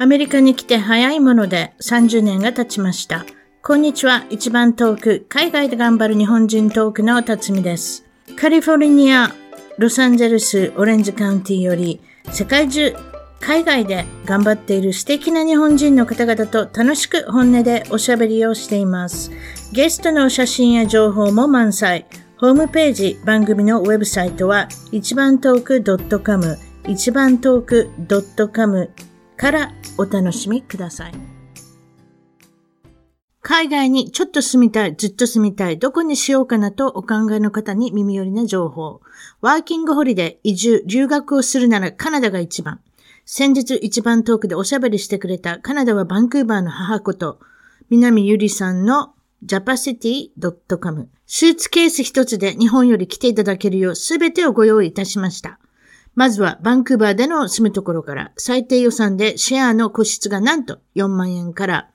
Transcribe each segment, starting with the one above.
アメリカに来て早いもので30年が経ちました。こんにちは。一番遠く、海外で頑張る日本人トークの辰巳です。カリフォルニア、ロサンゼルス、オレンジカウンティより、世界中、海外で頑張っている素敵な日本人の方々と楽しく本音でおしゃべりをしています。ゲストの写真や情報も満載。ホームページ、番組のウェブサイトは、一番トーク .com、一番トーク .com からお楽しみください。海外にちょっと住みたい、ずっと住みたい、どこにしようかなとお考えの方に耳寄りな情報。ワーキングホリデー、移住、留学をするならカナダが一番。先日一番遠くでおしゃべりしてくれたカナダはバンクーバーの母こと、南ゆりさんの japacity.com。スーツケース一つで日本より来ていただけるようすべてをご用意いたしました。まずはバンクーバーでの住むところから最低予算でシェアの個室がなんと4万円から、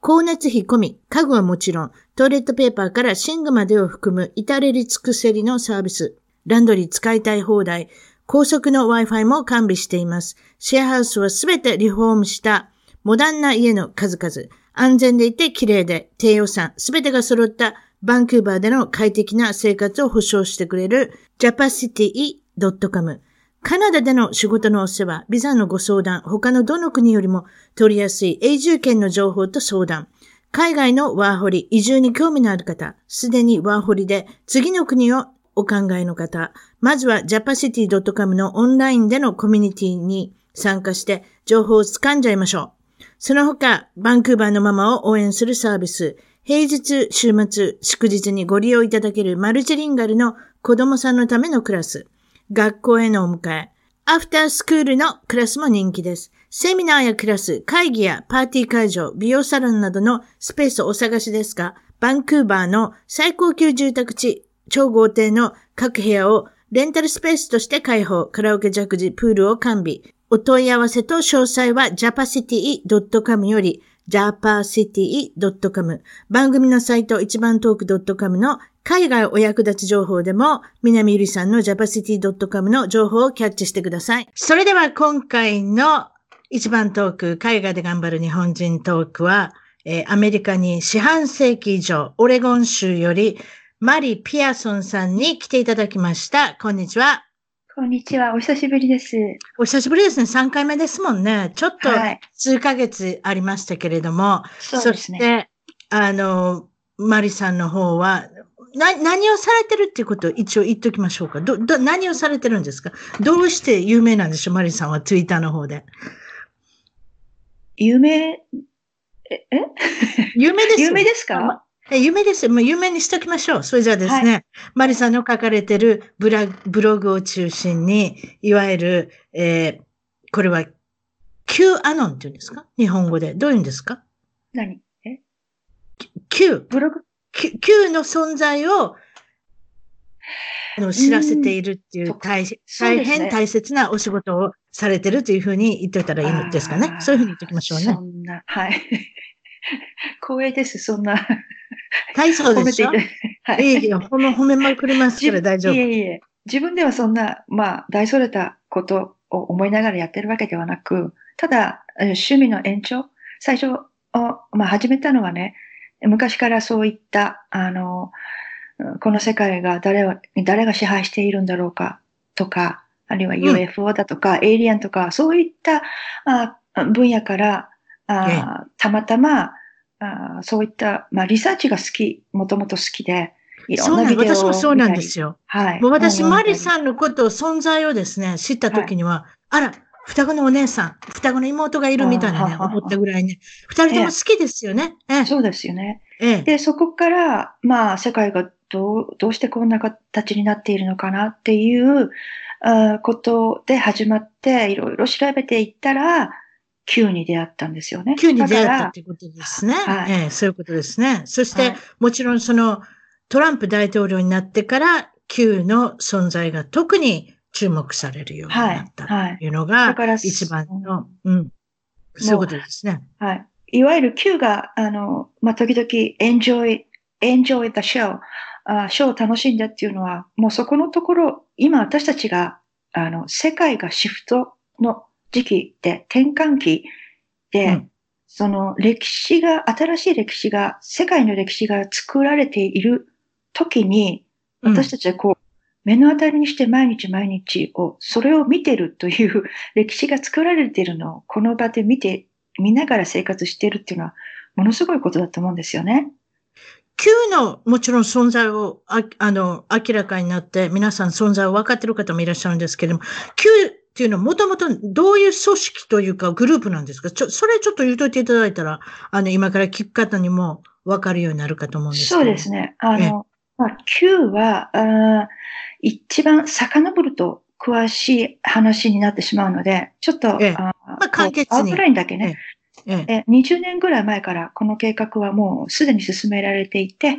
光熱費込み、家具はもちろん、トイレットペーパーから寝具までを含む至れり尽くせりのサービス。ランドリー使いたい放題、高速の Wi-Fi も完備しています。シェアハウスはすべてリフォームしたモダンな家の数々。安全でいて綺麗で低予算、すべてが揃ったバンクーバーでの快適な生活を保障してくれる japacity.com。カナダでの仕事のお世話、ビザのご相談、他のどの国よりも取りやすい永住権の情報と相談、海外のワーホリ、移住に興味のある方、すでにワーホリで次の国をお考えの方、まずは japacity.com のオンラインでのコミュニティに参加して情報を掴んじゃいましょう。その他、バンクーバーのママを応援するサービス、平日、週末、祝日にご利用いただけるマルチリンガルの子供さんのためのクラス、学校へのお迎え、アフタースクールのクラスも人気です。セミナーやクラス、会議やパーティー会場、美容サロンなどのスペースをお探しですが、バンクーバーの最高級住宅地、超豪邸の各部屋をレンタルスペースとして開放、カラオケジャグジ、プールを完備。お問い合わせと詳細は japacity.com より japacity.com 番組のサイト一番トーク .com の海外お役立ち情報でも、南ゆりさんの japacity.com の情報をキャッチしてください。それでは今回の一番トーク、海外で頑張る日本人トークは、えー、アメリカに四半世紀以上、オレゴン州より、マリ・ピアソンさんに来ていただきました。こんにちは。こんにちは。お久しぶりです。お久しぶりですね。3回目ですもんね。ちょっと数ヶ月ありましたけれども。はい、そして、あの、マリさんの方は、な、何をされてるっていうことを一応言っときましょうか。ど、ど、何をされてるんですか？どうして有名なんでしょう？マリさんはツイッターの方で。有名、え、え？有名です有名ですか？有名です。もう有名にしときましょう。それじゃあですね、はい、マリさんの書かれてるブラブログを中心に、いわゆる、えー、これは Q アノンって言うんですか？日本語で。どういうんですか？何？え ?Q。ブログ？Q, Q の存在をあの知らせているっていう大大変大切なお仕事をされてるというふうに言っておいたらいいんですかね？そういうふうに言っておきましょうね。そんな、はい。光栄です、そんな。大層でしょ？はい。いいよ、褒め、褒めまくりますから大丈夫。いえいえ。自分ではそんな、まあ、大それたことを思いながらやってるわけではなく、ただ、趣味の延長、最初、まあ、始めたのはね、昔からそういった、あの、この世界が誰を誰が支配しているんだろうかとか、あるいは UFO だとか、うん、エイリアンとか、そういったあ分野からあ、たまたまあそういった、まあ、リサーチが好き、もともと好きで、いろんなビデオ私もそうなんですよ。はい。もう私、マリさんのことを、存在をですね、知った時には、はい、あら、双子のお姉さん、双子の妹がいるみたいなね、思ったぐらいね。二人とも好きですよね。ええ、そうですよね。ええ、で、そこから、まあ、世界がどう、どうしてこんな形になっているのかなっていうあことで始まって、いろいろ調べていったら、Q に出会ったんですよね。Q に出会ったっていうことですね。はい、ええ、そういうことですね。そして、はい、もちろんその、トランプ大統領になってから、Q の存在が特に注目されるようになったというのが、一番の、うん、そういうことですね。はい。いわゆる Q が、あの、まあ、時々 enjoy, enjoy the show, あショーを楽しんでっていうのは、もうそこのところ、今私たちが、あの、世界がシフトの時期で転換期で、うんその歴史が、新しい歴史が、世界の歴史が作られている時に、うん私たちはこう、目の当たりにして毎日毎日を、それを見てるという歴史が作られているのをこの場で見て、見ながら生活しているっていうのは、ものすごいことだと思うんですよね。Q のもちろん存在をああの明らかになって皆さん存在を分かっている方もいらっしゃるんですけれども、Q っていうのはもともとどういう組織というかグループなんですか？ちょそれちょっと言うといていただいたら、あの今から聞く方にも分かるようになるかと思うんですけど。そうですね。あええ。の、まあ、Q は、あー一番遡ると詳しい話になってしまうので、ちょっと、ええ。あまあ簡潔に。アウトラインだけね、ええ、え20年ぐらい前からこの計画はもうすでに進められていて、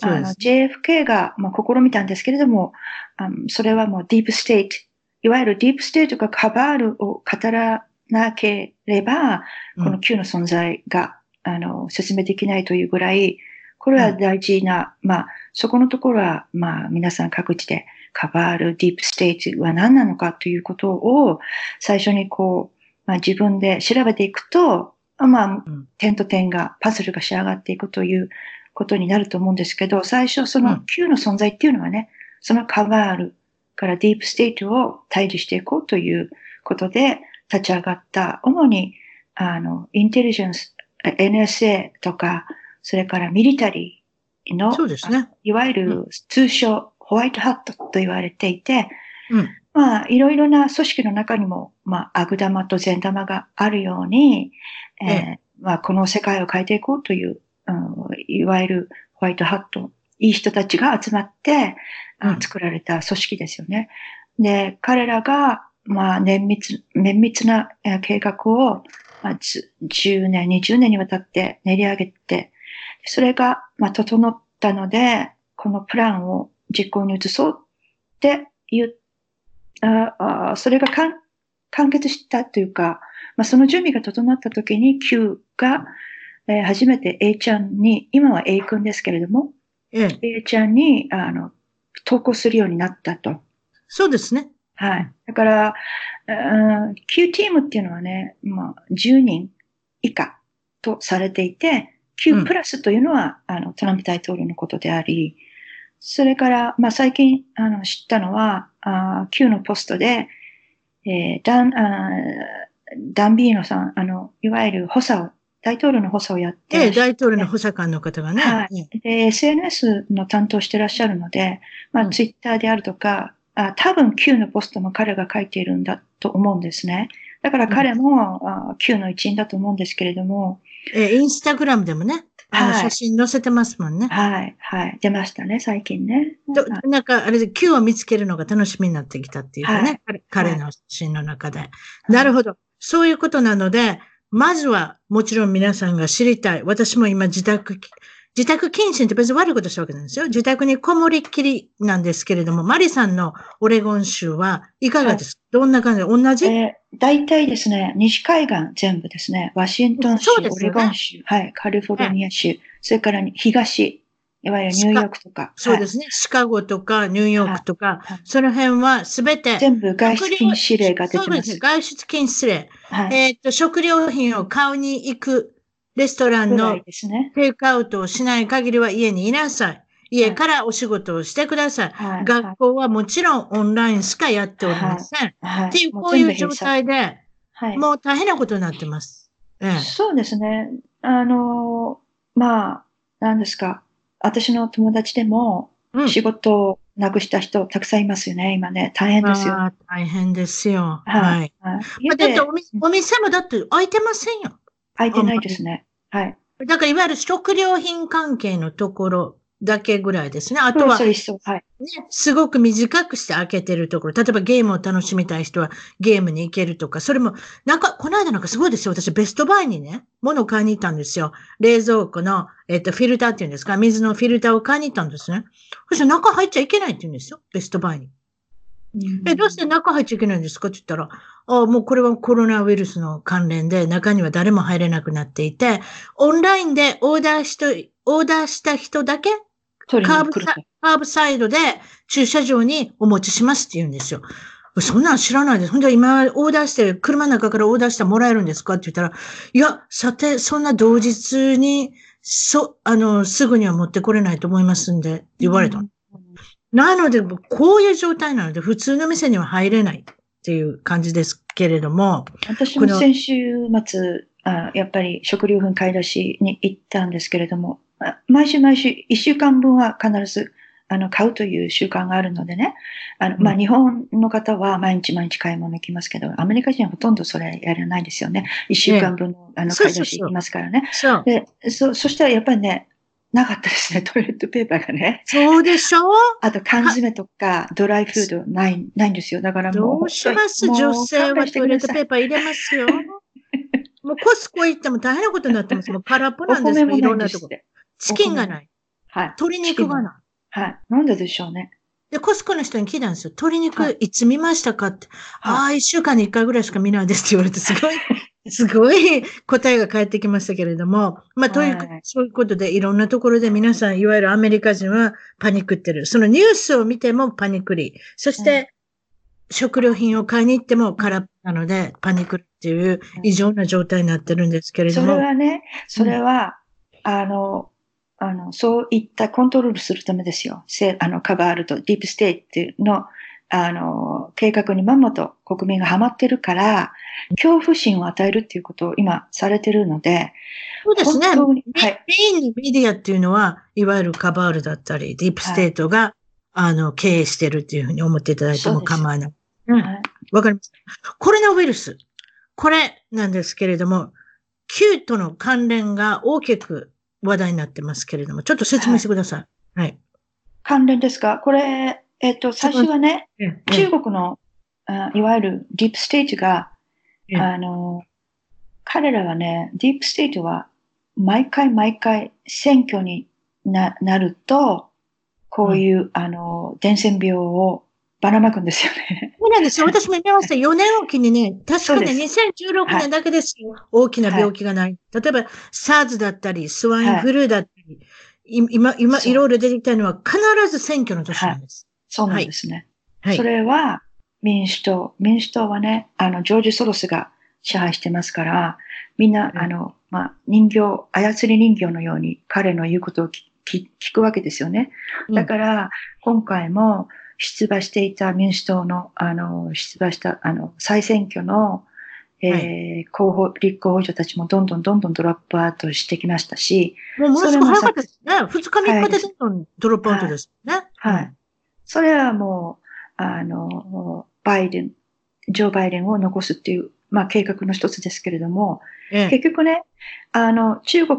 あの JFK が、まあ、試みたんですけれども、あのそれはもうディープステート、いわゆるディープステートが cabal を語らなければ、うん。この Q の存在が、あの、説明できないというぐらい、これは大事な、まあ、そこのところは、まあ、皆さん各地で cabal ディープステートは何なのかということを、最初にこう、まあ、自分で調べていくと、まあうん、点と点が、パズルが仕上がっていくということになると思うんですけど、最初そうのん。Q の存在っていうのはね、その cabal からディープステートを退治していこうということで立ち上がった、主に、あの、インテリジェンス、NSA とか、それからミリタリーの、そうですね。いわゆる通称ホワイトハットと言われていて、うん。まあ、いろいろな組織の中にも、まあ、悪玉と善玉があるように、えーえまあ、この世界を変えていこうという、うんいわゆるホワイトハット、いい人たちが集まって、作られた組織ですよね。で、彼らが、まあ、綿密、綿密なえー計画を、まあ、ず10年、20年にわたって練り上げて、それが、まあ、整ったので、このプランを実行に移そうっていう、ああそれが完完結したというか、まあ、その準備が整った時に Q が、えー初めて A ちゃんに、今は A 君ですけれども、ええ。A ちゃんに、あの、投稿するようになったと。そうですね。はい。だから、うん Q チームっていうのはね、まあ、10人以下とされていて、うん Q プラスというのは、あの、トランプ大統領のことであり、それから、まあ、最近、あの、知ったのは、あ Q のポストで、えーダン、あーダンビーノさん、あの、いわゆる補佐を、大統領の補佐をやってらええ、大統領の補佐官の方がね。はええで、SNS の担当してらっしゃるので、まあ、うんツイッターであるとか、あ多分 Q のポストも彼が書いているんだと思うんですね。だから彼も、あ Q の一員だと思うんですけれども、ええ、インスタグラムでもね、あのはい写真載せてますもんね。はい、はい、出ましたね、最近ね。なんか、あれで Q を見つけるのが楽しみになってきたっていうかね、はい彼彼の写真の中で。なるほど。そういうことなので、まずはもちろん皆さんが知りたい。私も今自宅、自宅謹慎って別に悪いことしたわけなんですよ。自宅にこもりっきりなんですけれども、マリさんのオレゴン州はいかがです？か、どんな感じ？で同じ、えー大体ですね、西海岸全部ですね、ワシントン州、ね。レゴン州、はい、カリフォルニア州、それから東、いわゆるニューヨークとか、はいそうですね。シカゴとかニューヨークとか、はいその辺はすべて、全部外出禁止令が出てまそうですね。す。外出禁止令。はい。えーっと、食料品を買うに行くレストランの。テイクアウトをしない限りは家にいなさい。家からお仕事をしてください。はい。学校はもちろんオンラインしかやっておりません。はい。っていう、もこういう状態で、はい。もう大変なことになってます。ええ。そうですね。あの、まあ、なんですか。私の友達でもうん。仕事をなくした人たくさんいますよね。今ね。大変ですよ。大変ですよ。はいはい。はい。まあだってお店お店もだって開いてませんよ。空いてないですね。はい。だからいわゆる食料品関係のところだけぐらいですね。あとは、ね。すごく短くして開けてるところ。例えばゲームを楽しみたい人はゲームに行けるとか。それも、なんか、この間なんかすごいですよ。私ベストバイにね、物を買いに行ったんですよ。冷蔵庫の、えっと、フィルターっていうんですか水のフィルターを買いに行ったんですね。そしたら中入っちゃいけないって言うんですよ。ベストバイに。え、どうして中入っちゃいけないんですか？って言ったら、あもうこれはコロナウイルスの関連で中には誰も入れなくなっていて、オンラインでオーダーしと、オーダーした人だけカーブ。カーブサイドで駐車場にお持ちしますって言うんですよ。そんなん知らないです。ほんで今、オーダーして、車の中からオーダーしたらもらえるんですかって言ったら、いや、さて、そんな同日に、そ、あの、すぐには持ってこれないと思いますんで、って言われた。うんなので、こういう状態なので、普通の店には入れないっていう感じですけれども、私も先週末、あやっぱり食料品買い出しに行ったんですけれども、あ毎週毎週1週間分は必ずあの買うという習慣があるのでね、あのまあ、うん日本の方は毎日毎日買い物行きますけど、アメリカ人はほとんどそれやらないですよね。1週間分のあの買い出し行きますからね。そう。でそそしたらやっぱりね、なかったですね、トイレットペーパーがね。そうでしょ？あと缶詰とかドライフードないないんですよ。だからもう。どうします？女性はトイレットペーパー入れますよ。もうコスコ行っても大変なことになってます。もう空っぽなんです よ。いろんなとこ。チキンがない。はい。鶏肉がない。はい。なんででしょうね。で、コスコの人に聞いたんですよ。鶏は肉いつ見ましたかって。はああ、一週間に一回ぐらいしか見ないですって言われて、すごい、すごい答えが返ってきましたけれども。まあ、という、はいそういうことで、いろんなところで皆さん、いわゆるアメリカ人はパニックってる。そのニュースを見てもパニックり。そして、はい食料品を買いに行っても空っぽなので、パニックるっていう異常な状態になってるんですけれどそれも。はね、それは、あの、あの、そういったコントロールするためですよ。せあの、 cabal とディープステートの、あの、計画にまんまと国民がハマってるから、恐怖心を与えるっていうことを今されてるので、そうですね。はいメインのメディアっていうのは、いわゆる cabal だったり、ディープステートが、あの、経営してるっていうふうに思っていただいても構わない。うん。はいわかります。コロナウイルス。これなんですけれども、Q との関連が大きく話題になってますけれども、ちょっと説明してください。はい。関連ですか？これ、えっと、最初はね、え中国の、あいわゆるディープステートが、ええあの、彼らはね、ディープステートは毎回毎回選挙にななると、こういう、あの、伝染病をばらまくんですよね。そうなんですよ。私も見ました。4年おきにね、確かね、そうで2016年だけですよ。大きな病気がない。例えば、SARS だったり、スワインフルーだったり、い今、今、いろいろ出てきたのは必ず選挙の年なんです。そうなんですね。はい。それは民主党。民主党はね、あの、ジョージ・ソロスが支配してますから、みんな、うんあの、まあ、人形、操り人形のように彼の言うことを聞くわけですよね。うんだから、今回も出馬していた民主党の、あの、出馬した、あの、再選挙の、えー候補、立候補者たちもどんどんどんどんドロップアウトしてきましたし、もうものすごい早かったですね。それも2日3日でどんどんドロップアウトですね。はい。それはもう、あの、バイデン、ジョー・バイデンを残すっていう、まあ、計画の一つですけれども、うん。ええ結局ね、あの、中国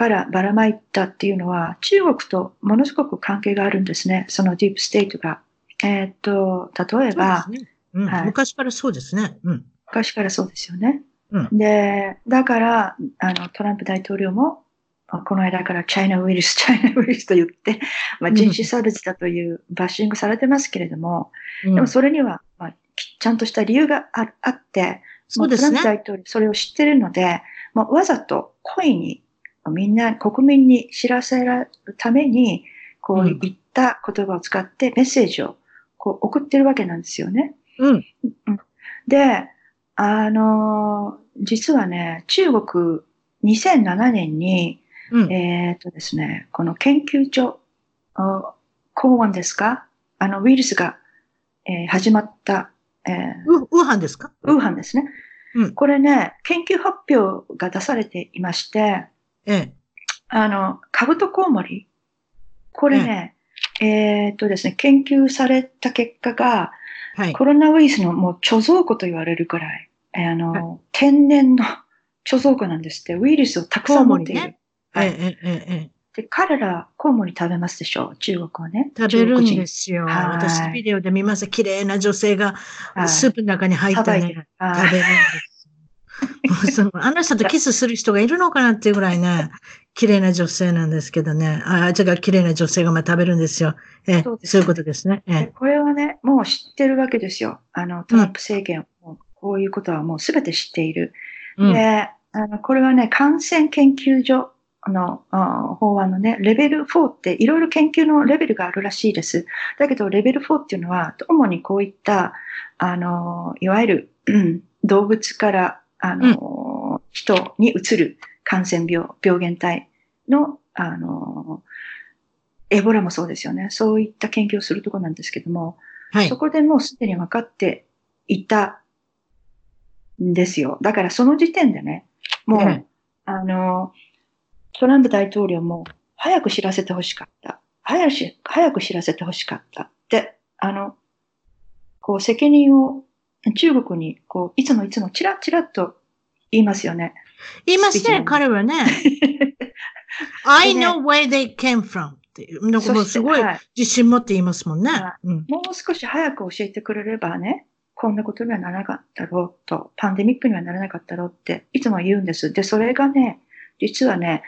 からばらまいたっていうのは、中国とものすごく関係があるんですね。そのディープステートが。えーっと、例えば、ねうんはい昔からそうですね。うん。昔からそうですよね。うんで、だから、あの、トランプ大統領も、この間からチャイナウイルス、チャイナウイルスと言って、まあ、うん人種差別だというバッシングされてますけれども、うんでもそれには、まあ、きちゃんとした理由がああって、そうですねもトランプ大統領それを知ってるので、まあ、わざと故意にみんな国民に知らせるために、こうんういった言葉を使ってメッセージをこう送ってるわけなんですよね。うん。で、あのー実はね、中国2007年に、うん。えっ、とですね、この研究所、あ公安ですか？あのウイルスが、えー始まった、えーウウーハンですか？ウーハンですね。うんこれね、研究発表が出されていまして、ええ。あの、カブトコウモリ？これね、えっとですね、研究された結果が、はい。コロナウイルスのもう貯蔵庫と言われるくらい、えーあの、は天然の貯蔵庫なんですって、ウイルスをたくさん持っている。はいええ、ええ、ええ。で、彼ら、コウモリ食べますでしょ？う、中国はね。食べるんですよ。はい私、ビデオで見ました。綺麗な女性がはいスープの中に入ってね食べるんですそのあの人とキスする人がいるのかなっていうぐらいね、綺麗な女性なんですけどね。あ、あいつが綺麗な女性がまあ食べるんですよ。ええそうですそういうことですね。えでえこれはね、もう知ってるわけですよ。あの、トランプ政権も、こういうことはもうすべて知っている。うん。で、あの、これはね、感染研究所のあ法案のね、レベル4っていろいろ研究のレベルがあるらしいです。だけど、レベル4っていうのは、主にこういった、あの、いわゆる、うん動物から、あの、人に移る感染病、病原体の、あの、エボラもそうですよね。そういった研究をするところなんですけども、はいそ。こでもうすでに分かっていたんですよ。だからその時点でね、もう、ええあの、トランプ大統領も早く知らせてほしかった。早くし、早く知らせてほしかった。って、あの、こう責任を中国に、こう、いつもいつもチラッチラッと言いますよね。言いますね、彼はね。I know where they came from っていう。すごいはい自信持って言いますもんね。もう少し早く教えてくれればね、こんなことにはならなかったろうと、パンデミックにはならなかったろうっていつも言うんです。で、それがね、実はね、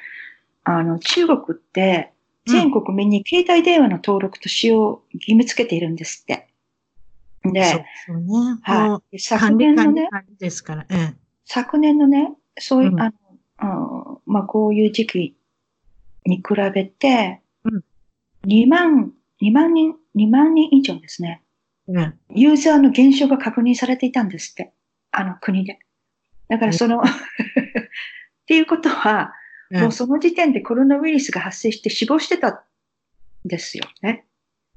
あの、中国って全国民に携帯電話の登録と使用を義務付けているんですって。そうで、そうね。昨年のね、ですから。ええ。昨年のね、そういう、うんあの、うんまあ、こういう時期に比べて、うん2万、2万人、2万人以上ですね。ええユーザーの減少が確認されていたんですって。あの国で。だからその、っていうことは、ええもうその時点でコロナウイルスが発生して死亡してたんですよね。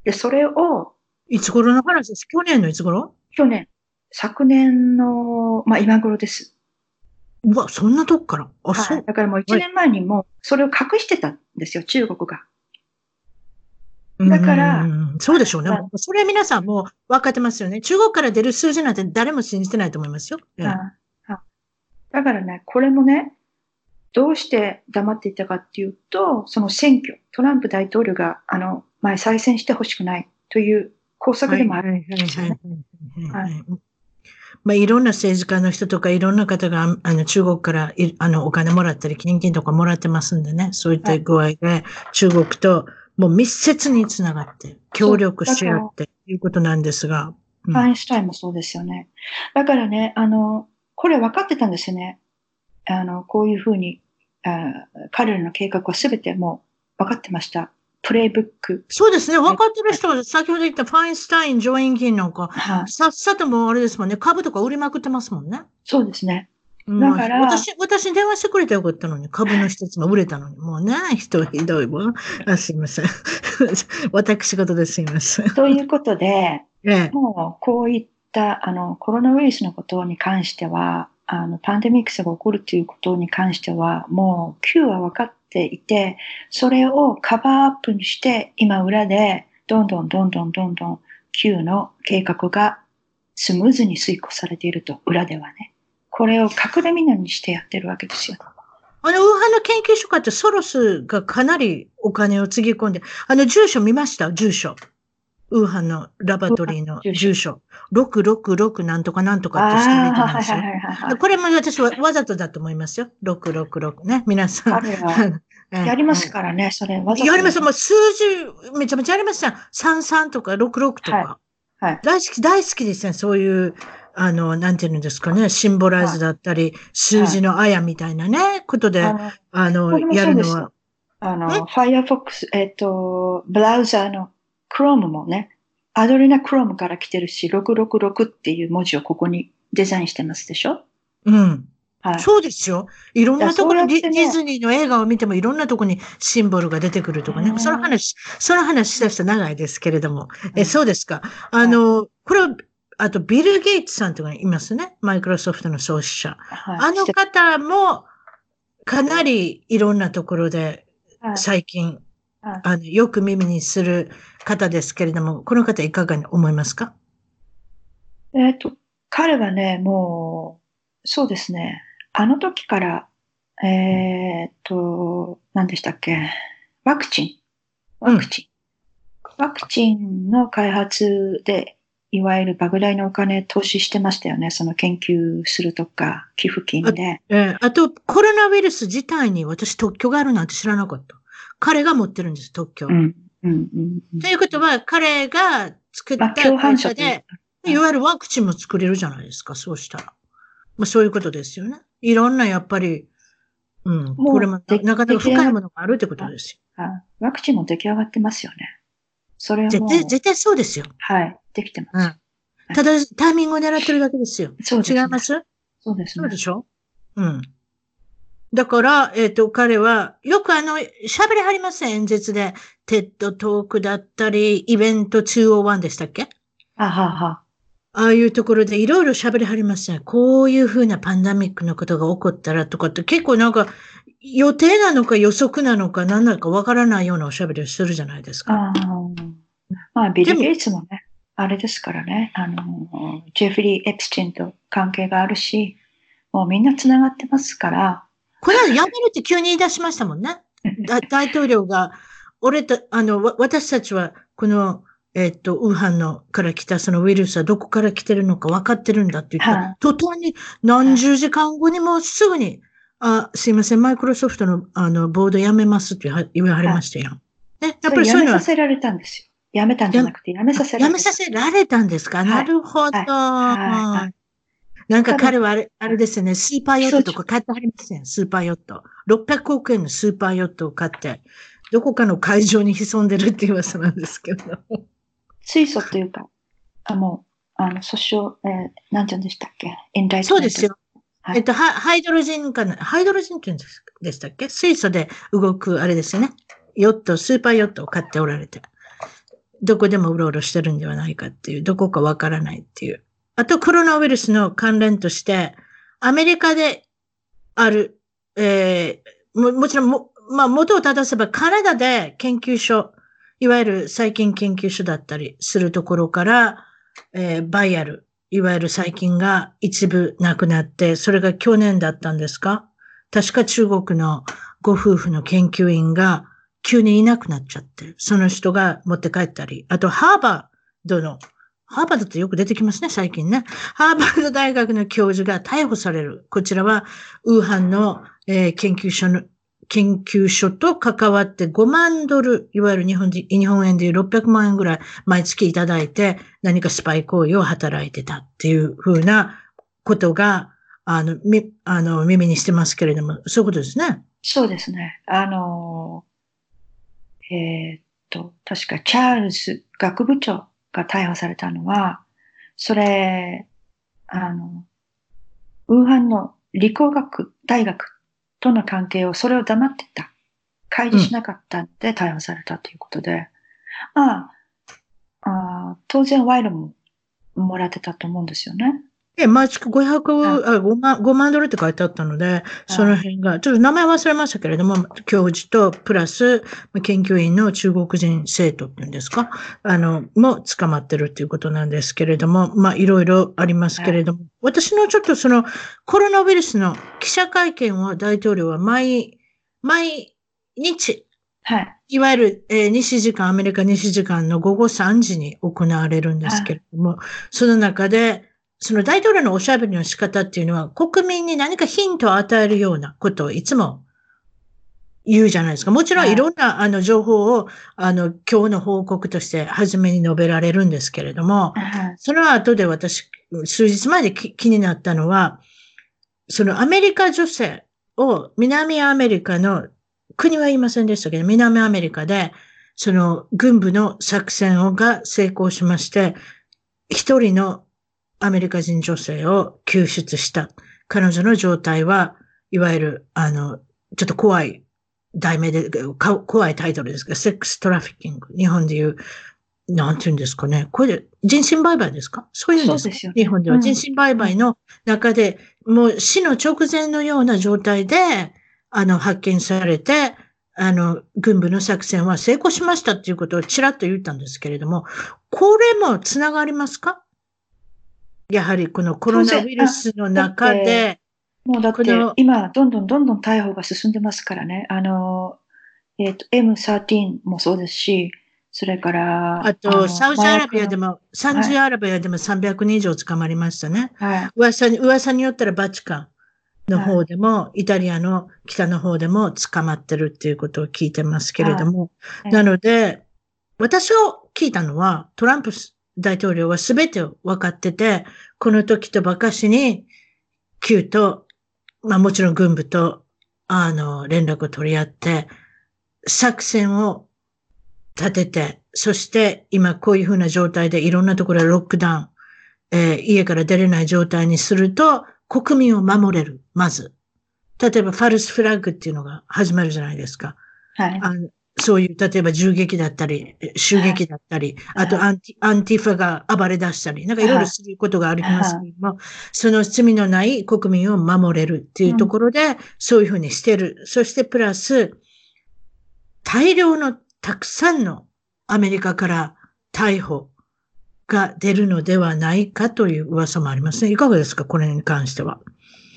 で、それをいつ頃の話です？去年のいつ頃？去年、昨年の、まあ今頃です。うわ、そんなとこから？あ、そ。はいうだからもう1年前にもそれを隠してたんですよ、中国が。だからうんそうでしょうね。それは皆さんもう分かってますよね。中国から出る数字なんて誰も信じてないと思いますよ。ええはいはいだからね、これもね、どうして黙っていたかっていうと、その選挙、トランプ大統領が、あの、前再選してほしくないという工作でもあるんですよね。はいはいはいはいはいまあ、いろんな政治家の人とかいろんな方があの中国からいあのお金もらったり、献金とかもらってますんでね、そういった具合で中国ともう密接につながって協力し合っていうことなんですが。うんファインシュタインもそうですよね。だからね、あの、これ分かってたんですよね。あの、こういうふうに、あ彼らの計画は全てもう分かってました。プレイブック。そうですね。分かってる人は、先ほど言ったファインスタイン上院議員なんか、はい。さっさともうあれですもんね、株とか売りまくってますもんね。そうですね。うんだから私、私に電話してくれたらよかったのに、株の一つも売れたのに、もうね、人ひどいわ。あすいません。私事ですいません。ということで、ええ。もうこういったあのコロナウイルスのことに関しては、あのパンデミックスが起こるということに関しては、もう Q は分かっていて、それをカバーアップにして、今裏でどんどんどんどんどんどん Q の計画がスムーズに遂行されていると、裏ではね。これを隠れみのにしてやってるわけですよ。あの、ウーハンの研究所かってソロスがかなりお金をつぎ込んで、あの、住所見ました？住所。ウーハンのラボラトリーの住所住所。666なんとかなんとかってしてですよはいはい。これも私はわざとだと思いますよ。666ね。皆さん。やりますからね、それ。わざとやります。もう数字、めちゃめちゃありますよ。33とか66とか。はいはい大好き、大好きですね。そういう、あの、なんていうんですかね。シンボライズだったり、数字のあやみたいなね、ことで、あのやるのは。あの、Firefox、えっと、ブラウザーの Chrome もね、アドレナ Chrome から来てるし、666っていう文字をここにデザインしてますでしょ？うん。はい。そうですよ。いろんなところに、ねディズニーの映画を見てもいろんなところにシンボルが出てくるとかね。うんその話、その話しだしたら長いですけれども。え、うんそうですか。あの、これは、あと、ビル・ゲイツさんとかいますね？マイクロソフトの創始者。はいあの方も、かなりいろんなところではい最近、はいあの、よく耳にする方ですけれども、この方いかがに思いますか？えっと、彼はね、もう、そうですね、あの時から、えっと、何でしたっけ、ワクチン。ワクチン。ワクチンの開発で、いわゆる莫大なお金投資してましたよね。その研究するとか、寄付金で。えーあと、コロナウイルス自体に私特許があるなんて知らなかった。彼が持ってるんです、特許。うん。うん。うん。うんということは、彼が作った会社で、いわゆるワクチンも作れるじゃないですか、そうしたら。まあ、そういうことですよね。いろんな、やっぱり、うん。これもでなかなか深いものがあるってことですよ。あワクチンも出来上がってますよね。それは絶対、絶対そうですよ。はい、できてうます。ん。ただ、タイミングを狙ってるだけですよ。そうです、ね。違います？そうですねそうで。しょ？うん。だから、えっ、と、彼は、よくあの、喋りはりません、演説で。テッドトークだったり、イベント201でしたっけ？あはは。ああいうところでいろいろ喋りはりません。こういうふうなパンダミックのことが起こったらとかって結構なんか予定なのか予測なのか何なのかわからないようなおしゃべりをするじゃないですか。あーまあ、ビル・ゲイツもね、あれですからね、あの、ジェフリー・エプスチンと関係があるし、もうみんな繋がってますから、これはやめるって急に言い出しましたもんね。だ大統領が、俺と、あの、わ私たちはこの、えっ、と、ウーハンのから来たそのウイルスはどこから来てるのか分かってるんだって言ったら、はい途端に何十時間後にもうすぐに、あ、すいません、マイクロソフトのあの、ボードやめますって言わ言わはりましたよ。ね、やっぱりそういうのはやめさ、せられたんですよ。やめたんじゃなくて、やめさせられた。やめさせられたんですか、はいなるほど。なんか彼はあれ、あれですよね、スーパーヨットとか買ってはりますね、スーパーヨット。600億円のスーパーヨットを買って、どこかの会場に潜んでるっていう噂なんですけど。水素というか、あ、もう、あの、訴訟、えー、なんて言うんでしたっけ？インダイそうですよ。はいえっと、ハハイドロジンかな、ハイドロジンって言うんですでしたっけ？水素で動く、あれですよね。ヨット、スーパーヨットを買っておられて、どこでもうろうろしてるんではないかっていう、どこかわからないっていう。あと、コロナウイルスの関連として、アメリカである、えーも、もちろんも、まあ、元を正せばカナダで研究所、いわゆる細菌研究所だったりするところから、えーバイアル、いわゆる細菌が一部なくなって、それが去年だったんですか？確か中国のご夫婦の研究員が急にいなくなっちゃって、その人が持って帰ったり、あとハーバードの、ハーバードってよく出てきますね、最近ね。ハーバード大学の教授が逮捕される。こちらは、ウーハンの、えー研究所の、研究所と関わって5万ドル、いわゆる日本で日本円でいう600万円ぐらい毎月いただいて何かスパイ行為を働いてたっていうふうなことが、あの、み、あの、耳にしてますけれども、そういうことですね。そうですね。あの、えーっと、確かチャールズ学部長が逮捕されたのは、それ、あの、ウーハンの理工学大学との関係を、それを黙ってた。開示しなかったんで逮捕されたということで、まあ、あ当然賄賂ももらってたと思うんですよね。え、毎月500、あ5万、5万ドルって書いてあったので、その辺が、ちょっと名前忘れましたけれども、教授とプラス研究員の中国人生徒っていうんですか、あの、も捕まってるっていうことなんですけれども、まあ、いろいろありますけれども、私のちょっとそのコロナウイルスの記者会見を大統領は毎、毎日、はい。いわゆる、えー西時間、アメリカ西時間の午後3時に行われるんですけれども、その中で、その大統領のおしゃべりの仕方っていうのは、国民に何かヒントを与えるようなことをいつも言うじゃないですか。もちろんはいいろんな、あの情報を、あの、今日の報告として初めに述べられるんですけれども、はいその後で私、数日前でき気になったのは、そのアメリカ女性を南アメリカの国は言いませんでしたけど、南アメリカで、その軍部の作戦をが成功しまして、一人のアメリカ人女性を救出した。彼女の状態は、いわゆる、あの、ちょっと怖い題名で、か怖いタイトルですが、セックストラフィッキング。日本でいう、なんて言うんですかね。これで、人身売買ですか？そういうんですですよね日本ではうん人身売買の中で、もう死の直前のような状態で、あの、発見されて、あの、軍部の作戦は成功しましたっていうことをちらっと言ったんですけれども、これもつながりますか？やはりこのコロナウイルスの中で、もうだって今、どんどんどんどん逮捕が進んでますからね。あの、えっ、と、M13 もそうですし、それから、あと、のサウジアラビアで麻も、サウジアラビアでも300人以上捕まりましたね。はい。噂に、噂によったらバチカンの方でも、イタリアの北の方でも捕まってるっていうことを聞いてますけれども、はいなので、私を聞いたのは、トランプ大統領は全てを分かってて、この時とばかしに、旧と、まあもちろん軍部とあの、連絡を取り合って、作戦を立てて、そして今こういうふうな状態でいろんなところでロックダウン、えー、家から出れない状態にすると、国民を守れる、まず。例えば、ファルスフラッグっていうのが始まるじゃないですか。はい。あそういう、例えば銃撃だったり、襲撃だったり、はい、あとアンティ、アンティファが暴れ出したり、なんかいろいろすることがありますけども、はい、その罪のない国民を守れるっていうところで、そういうふうにしてる。そしてプラス、大量のたくさんのアメリカから逮捕が出るのではないかという噂もありますね。いかがですか？これに関しては。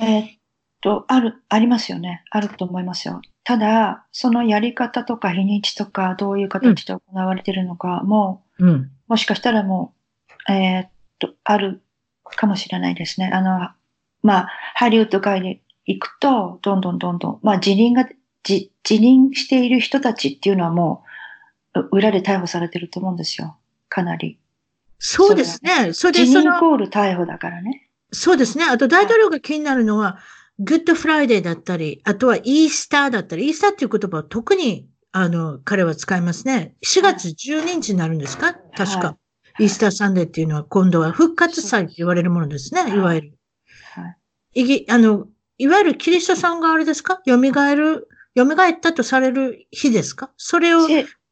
えと、ある、ありますよね。あると思いますよ。ただ、そのやり方とか日にちとか、どういう形で行われているのかも、うん、もしかしたらもう、えー、っと、あるかもしれないですね。あの、まあ、ハリウッド界に行くと、どんどんどんどん、まあ、辞任が、辞任している人たちっていうのはもう、裏で逮捕されてると思うんですよ。かなり。そうですね。それでその。イコール逮捕だからね。そうですね。あと大統領が気になるのは、 Good Friday だったり、あとはイースターだったり、イースターっていう言葉を特に、あの、彼は使いますね。4月12日になるんですか？確か、はい。イースターサンデーっていうのは今度は復活祭って言われるものですね。いわゆる。はい。いぎ、あの、いわゆるキリストさんがあれですか？蘇る、蘇ったとされる日ですか？それを。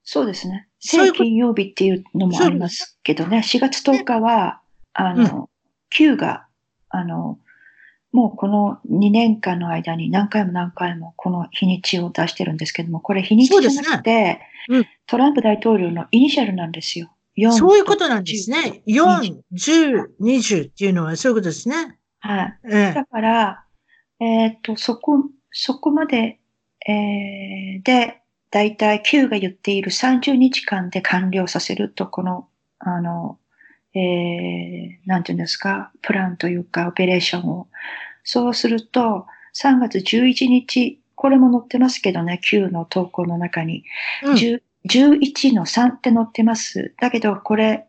そうですね。聖金曜日っていうのもありますけどね。4月10日は、あの、うん、Q が、あの、もうこの2年間の間に何回も何回もこの日にちを出してるんですけども、これ日にちじゃなくて、ねうん、トランプ大統領のイニシャルなんですよ。そういうことなんですね。4、10、20っていうのはそういうことですね。はい。ええ、だから、えっ、と、そこ、そこまで、えー、で、だいたい Q が言っている30日間で完了させると、この、あの、えー、なんていうんですか、プランというか、オペレーションを。そうすると、3月11日、これも載ってますけどね、Q の投稿の中に。うん、11の3って載ってます。だけど、これ、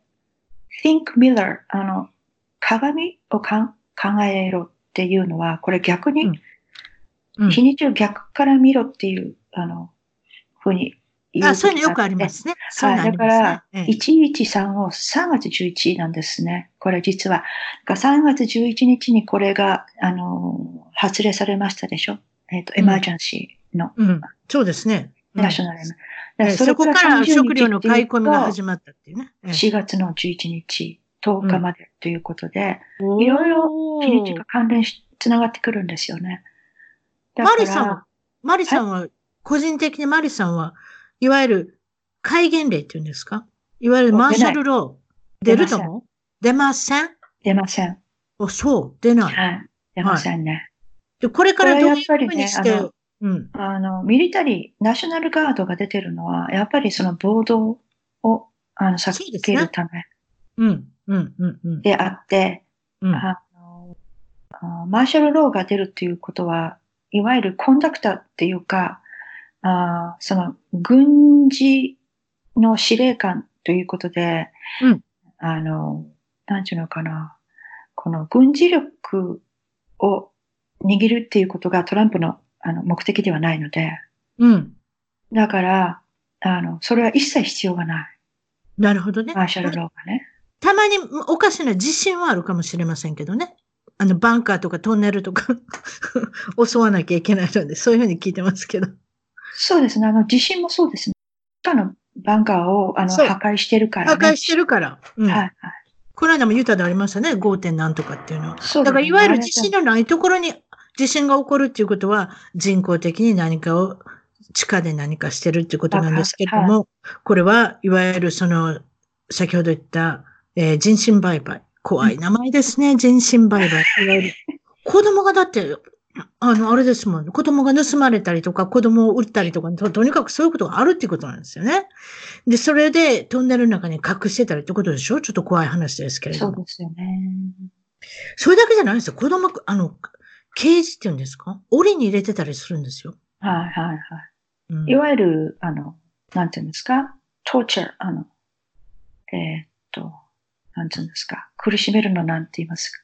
think mirror、あの、鏡をか考えろっていうのは、これ逆に、日にちを逆から見ろっていう、あの、ふうにあ、そういうのよくありますね。はい。だから、113を3月11なんですね。これ実は。3月11日にこれが、あの、発令されましたでしょ？えっ、ー、と、エマージャンシーの。うん。そうですね。ナショナルエそこから食料の買い込みが始まったっていうね。4月の11日、10日までということで、いろいろ日にちが関連し、つながってくるんですよね。マリさんは、マリさんは、個人的にマリさんは、いわゆる戒厳令っていうんですか？いわゆるマーシャルロー。出るとも出ません出ません？お、そう、出ない。はい。出ませんね。はい、でこれからどういうふうにして、うん、あの、ミリタリー、ナショナルガードが出てるのは、やっぱりその暴動を、あの、避けるため。うん、うん、うん、うん。であって、うん、あのマーシャルローが出るっていうことは、いわゆるコンダクターっていうか、あその軍事の司令官ということで、うん、あの、なんていうのかな、この軍事力を握るっていうことがトランプのあの目的ではないので、うん。だから、あの、それは一切必要がない。なるほどね。マーシャルローがね。たまにおかしな自信はあるかもしれませんけどね。あの、バンカーとかトンネルとか 襲わなきゃいけないので、そういうふうに聞いてますけど。そうですね。あの、地震もそうですね。他のバンカーをあの破壊してるから、ね、破壊してるから。うん、はい、はい。この間もユタでありましたね。5. 点なんとかっていうのは。そう、ね、だから、いわゆる地震のないところに地震が起こるっていうことは、人工的に何かを、地下で何かしてるっていうことなんですけども、はい、これはいわゆるその、先ほど言った、えー、人身売買。怖い名前ですね。人身売買。いわゆる。子供がだってあの、あれですもん、ね。子供が盗まれたりとか、子供を撃ったりとかと、とにかくそういうことがあるっていうことなんですよね。で、それでトンネルの中に隠してたりってことでしょ？ちょっと怖い話ですけれども。そうですよね。それだけじゃないですよ。子供、あの、ケージっていうんですか？檻に入れてたりするんですよ。はいはいはい。うん、いわゆる、あの、なんていうんですか？トーチャー、あの、えー、っと、なんていうんですか？苦しめるのなんて言いますか？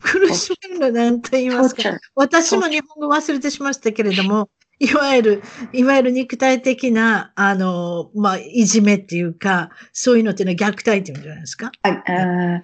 苦しめるのなんと言いますか。私も日本語忘れてしましたけれども、いわゆる、いわゆる肉体的な、あの、まあ、いじめっていうか、そういうのっていうのは虐待っていうんじゃないですか。あ、あー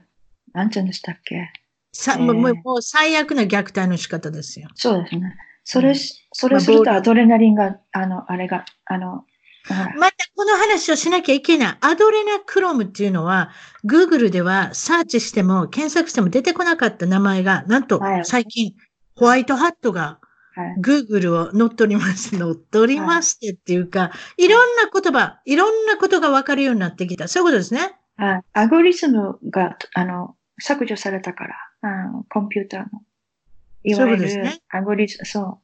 なんて言うんでしたっけさえーもうもう最悪な虐待の仕方ですよ。そうですね。それし、それするとアドレナリンが、あの、あれが、あの、またこの話をしなきゃいけない。アドレナクロムっていうのは、Google ではサーチしても検索しても出てこなかった名前が、なんとはい最近、ホワイトハットがはい。Google を乗っ取ります。乗っ取りましてっていうか、いろんな言葉、いろんなことがわかるようになってきた。そういうことですね。はい。アゴリズムが、あの、削除されたから、あのコンピューターの。いわゆるそういうことですねアゴリズム、そ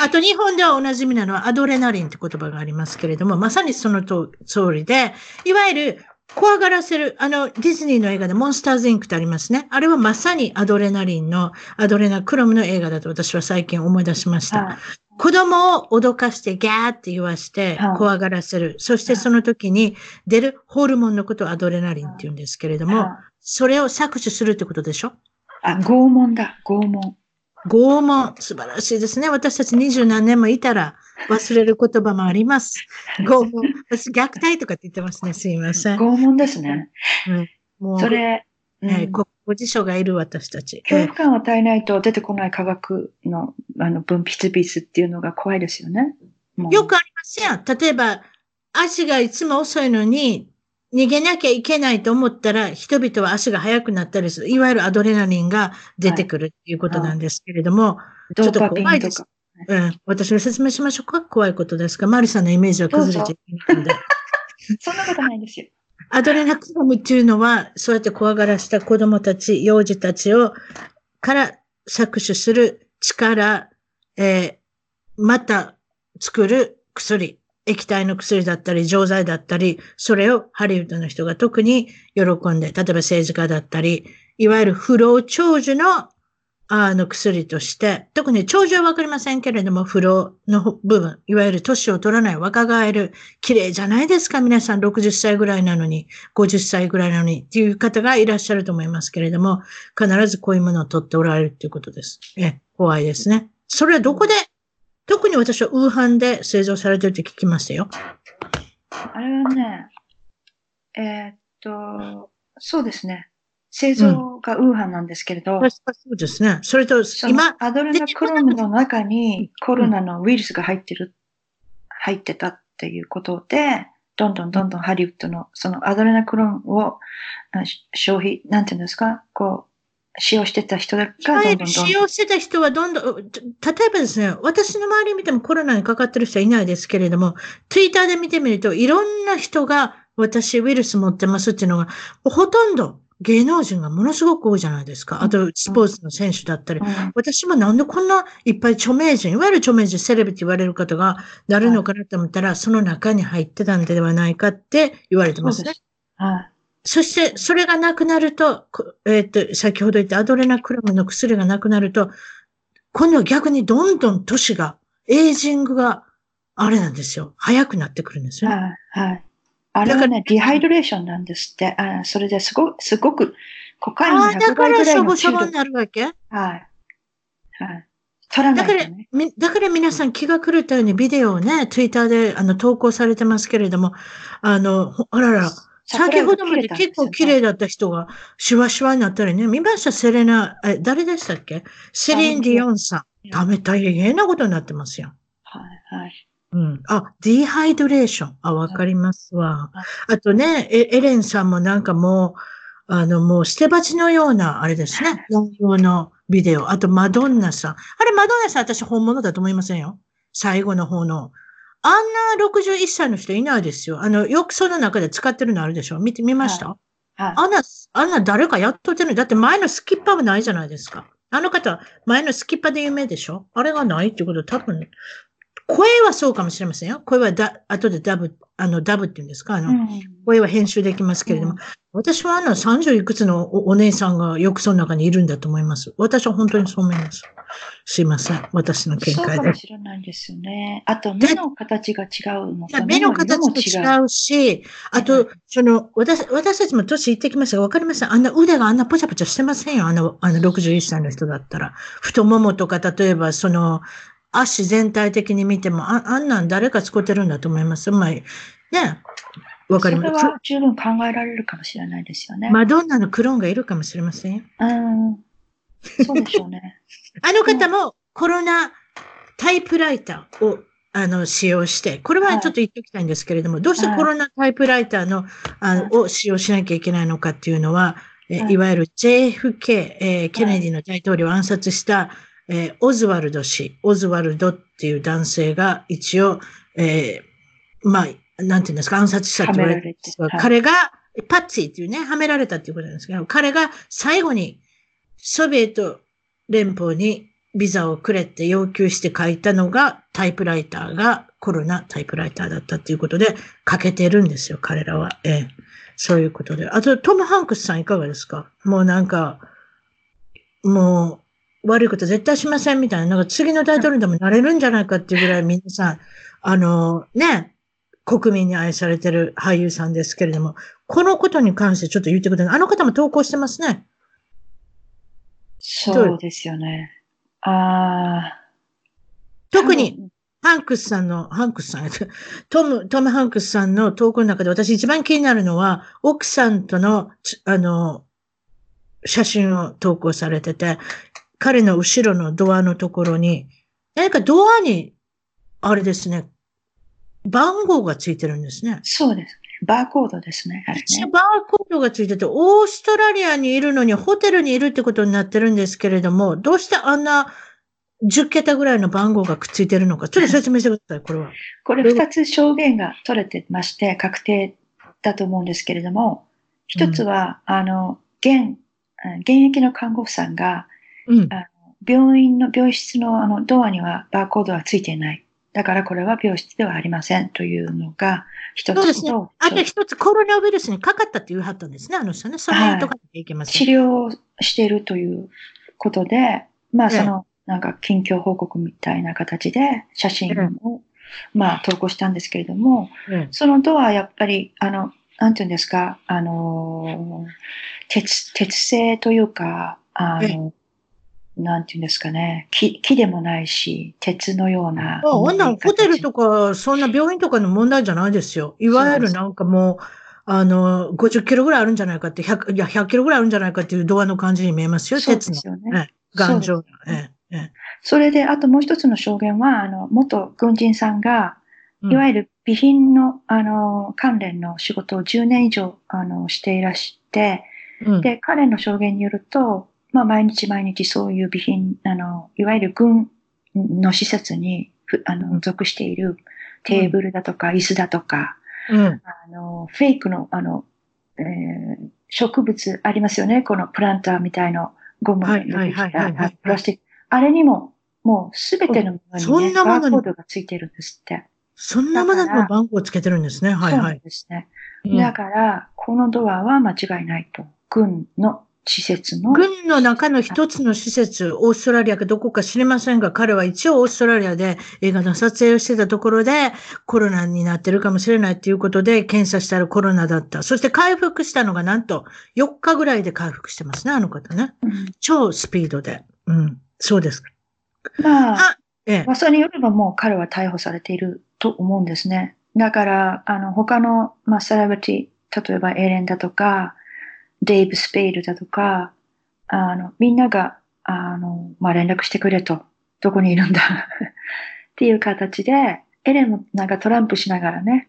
あと日本ではおなじみなのはアドレナリンって言葉がありますけれども、まさにその通りで、いわゆる怖がらせる、あの、ディズニーの映画でモンスターズインクってありますね。あれはまさにアドレナリンの、アドレナクロムの映画だと私は最近思い出しましう。た。はい。子供を脅かしてギャーって言わしてはい怖がらせる。そしてその時に出るホルモンのことをアドレナリンって言うんですけれども、はいそれを搾取するってことでしょ？あ、拷問だ、拷問。拷問。素晴らしいですね。私たち二十何年もいたら忘れる言葉もあります。拷問。私虐待とかって言ってますね。すいません。拷問ですね。もう、それ、うんえー、国語辞書がいる私たち。恐怖感を与えないと出てこない科学のあの分泌物っていうのが怖いですよね。よくありますやん。例えば、足がいつも遅いのに、逃げなきゃいけないと思ったら、人々は足が速くなったりする。いわゆるアドレナリンが出てくるっていうことなんですけれども、ドーパちょっと怖いですか。うん、私が説明しましょうか？怖いことですか？マリさんのイメージは崩れちゃいけないので。そんなことないんですよ。アドレナクロムっていうのは、そうやって怖がらした子供たち、幼児たちを、から搾取する力、えーまた作る薬、液体の薬だったり、錠剤だったり、それをハリウッドの人が特に喜んで、例えば政治家だったり、いわゆる不老長寿のあの薬として、特に長寿はわかりませんけれども、不老の部分、いわゆる年を取らない若返る、綺麗じゃないですか皆さん60歳ぐらいなのに、50歳ぐらいなのにっていう方がいらっしゃると思いますけれども、必ずこういうものを取っておられるっていうことです。え、怖いですね。それはどこで、特に私はウーハンで製造されてるって聞きましたよ。あれはね、えーっと、そうですね。製造がウーハンなんですけれど、確かそうですね。それと、今、アドレナクロムの中にコロナのウイルスが入ってる、入ってたっていうことで、どんどんどんどんハリウッドのそのアドレナクロムを消費、なんていうんですか、こう、使用してた人がどん使用してた人はどんどん、例えばですね、私の周り見てもコロナにかかってる人はいないですけれども、ツイッターで見てみると、いろんな人が私ウイルス持ってますっていうのが、ほとんど芸能人がものすごく多いじゃないですか。あと、スポーツの選手だったり。うん私もなんでこんないっぱい著名人、いわゆる著名人、セレブって言われる方がなるのかなと思ったら、その中に入ってたんではないかって言われてますね。す。はい。そして、それがなくなると、こえっ、と、先ほど言ったアドレナクロムの薬がなくなると、今度は逆にどんどん年が、エイジングが、あれなんですよ。早くなってくるんですよ。はい。はい。あれはね、ディハイドレーションなんですって。あそれですごすごく、コカインのああ、だ100からしょぼしょぼに。なるわけ？はい。はい。取らなだからだから皆さん気が狂ったようにビデオをね、ツイッターであの投稿されてますけれども、あの、ほあらら、先ほどまで結構綺麗だった人がシュワシュワになったりね、見ましたセレナ、え、誰でしたっけ？セリン・ディオンさん。ダメ大変なことになってますよ。はい。はい。うん。あ、ディハイドレーション。あ、わかりますわはい。あとね、エエレンさんもなんかもう、あの、もう捨て鉢のような、あれですね。内容のビデオ。あと、マドンナさん。あれ、マドンナさん、私本物だと思いませんよ。最後の方の。あんな61歳の人いないですよ。あの、浴槽の中で使ってるのあるでしょ？見て、見ました、はい。あんな、あんな誰かやっとってるだって前のスキッパーもないじゃないですか。あの方、前のスキッパーで有名でしょ？あれがないってことは多分、声はそうかもしれませんよ。声はだ、後でダブ、あの、ダブって言うんですか？あの、うん声は編集できますけれども、うん私はあの30いくつのおお姉さんがよくその中にいるんだと思います。私は本当にそう思います。すいません。私の見解でそうかも。しれないんですよね。あと、目の形が違うのといや目の形も違うし、あと、その、私、私たちも年いってきましたが、わかりません。あんな腕があんなポチャポチャしてませんよ。あの、あの61歳の人だったら。太ももとか、例えば、その、足全体的に見ても、ああんなん誰か使ってるんだと思います。まあ、ね。わかりますそれ。は十分考えられるかもしれないですよね。マドンナのクローンがいるかもしれませんよ。うん。そうでしょうね。あの方もコロナタイプライターをあの使用して、これはちょっと言っておきたいんですけれども、どうしてコロナタイプライターのあのを使用しなきゃいけないのかっていうのは、えはいいわゆる JFK、えーケネディの大統領を暗殺した、えーオズワルド氏、オズワルドっていう男性が一応、えーまあ、なんていうんですか、暗殺したって言われて彼が、パッツィっていうね、はめられたっていうことなんですけど、彼が最後にソビエト連邦にビザをくれって要求して書いたのがタイプライターがコロナタイプライターだったっていうことで書けてるんですよ、彼らは。ええ、そういうことで。あと、トム・ハンクスさんいかがですか？もうなんか、もう悪いこと絶対しませんみたいな、なんか次の大統領でもなれるんじゃないかっていうぐらい皆さん、あの、ね、国民に愛されてる俳優さんですけれども、このことに関してちょっと言ってください。あの方も投稿してますね。そうですよね。ああ。特に、ハンクスさんの、ハンクスさん、トム、トム・ハンクスさんの投稿の中で私一番気になるのは、奥さんとの、つあの、写真を投稿されてて、彼の後ろのドアのところに、何かドアに、あれですね、番号がついてるんですね。そうです。バーコードですね。あれね。バーコードがついてて、オーストラリアにいるのにホテルにいるってことになってるんですけれども、どうしてあんな10桁ぐらいの番号がくっついてるのか、ちょっと説明してください、これは。これ二つ証言が取れてまして、確定だと思うんですけれども、一つは、あの、現、現役の看護婦さんが、うん。あの病院の、病室のあのドアにはバーコードはついていない。だからこれは病室ではありませんというのが一そうですねつと、。あと一つ、コロナウイルスにかかったって言うはったんですね、あの人ね。それとかいけません。治療をしているということで、まあええその、なんか近況報告みたいな形で写真を、まあ投稿したんですけれども、えそのドアやっぱり、あの、なんていうんですか、あの、鉄、鉄製というか、あえの、なんていうんですかね、木、木でもないし、鉄のような。あ、こんなんホテルとか。か、そんな病院とかの問題じゃないですよ。いわゆるなんかもう、あの、50キロぐらいあるんじゃないかって、100、いや、100キロぐらいあるんじゃないかっていうドアの感じに見えますよ、そうで鉄の。すよね。ええ頑丈。えええそれで、あともう一つの証言は、あの、元軍人さんが、えいわゆる備品の、あの、関連の仕事を10年以上、あの、していらして、うんで、彼の証言によると、まあ、毎日毎日そういう備品、あの、いわゆる軍の施設に、ふあうの、ん属しているテーブルだとか、椅子だとか、うん。あの、フェイクの、あの、えー植物ありますよね。このプランターみたいなゴムはいでできたプラスチック。あれにも、もうすべてのものそにね、んなものにバーコードがついてるんですって。そんなまだだからの番号をつけてるんですね。はいはい。ですね。うんだから、このドアは間違いないと。軍の施設の。軍の中の一つの施設、オーストラリアかどこか知りませんが、彼は一応オーストラリアで映画の撮影をしてたところで、コロナになってるかもしれないっていうことで、検査したらコロナだった。そして回復したのがなんと4日ぐらいで回復してますね、あの方ね。うん超スピードで。うん。そうです。まあ、あええ。噂によればもう彼は逮捕されていると思うんですね。だから、あの、他の、まあ、セレブリティ、例えばエレンだとか、デイブ・スペイルだとか、あの、みんなが、あの、まあ、連絡してくれと、どこにいるんだ。っていう形で、エレンもなんかトランプしながらね、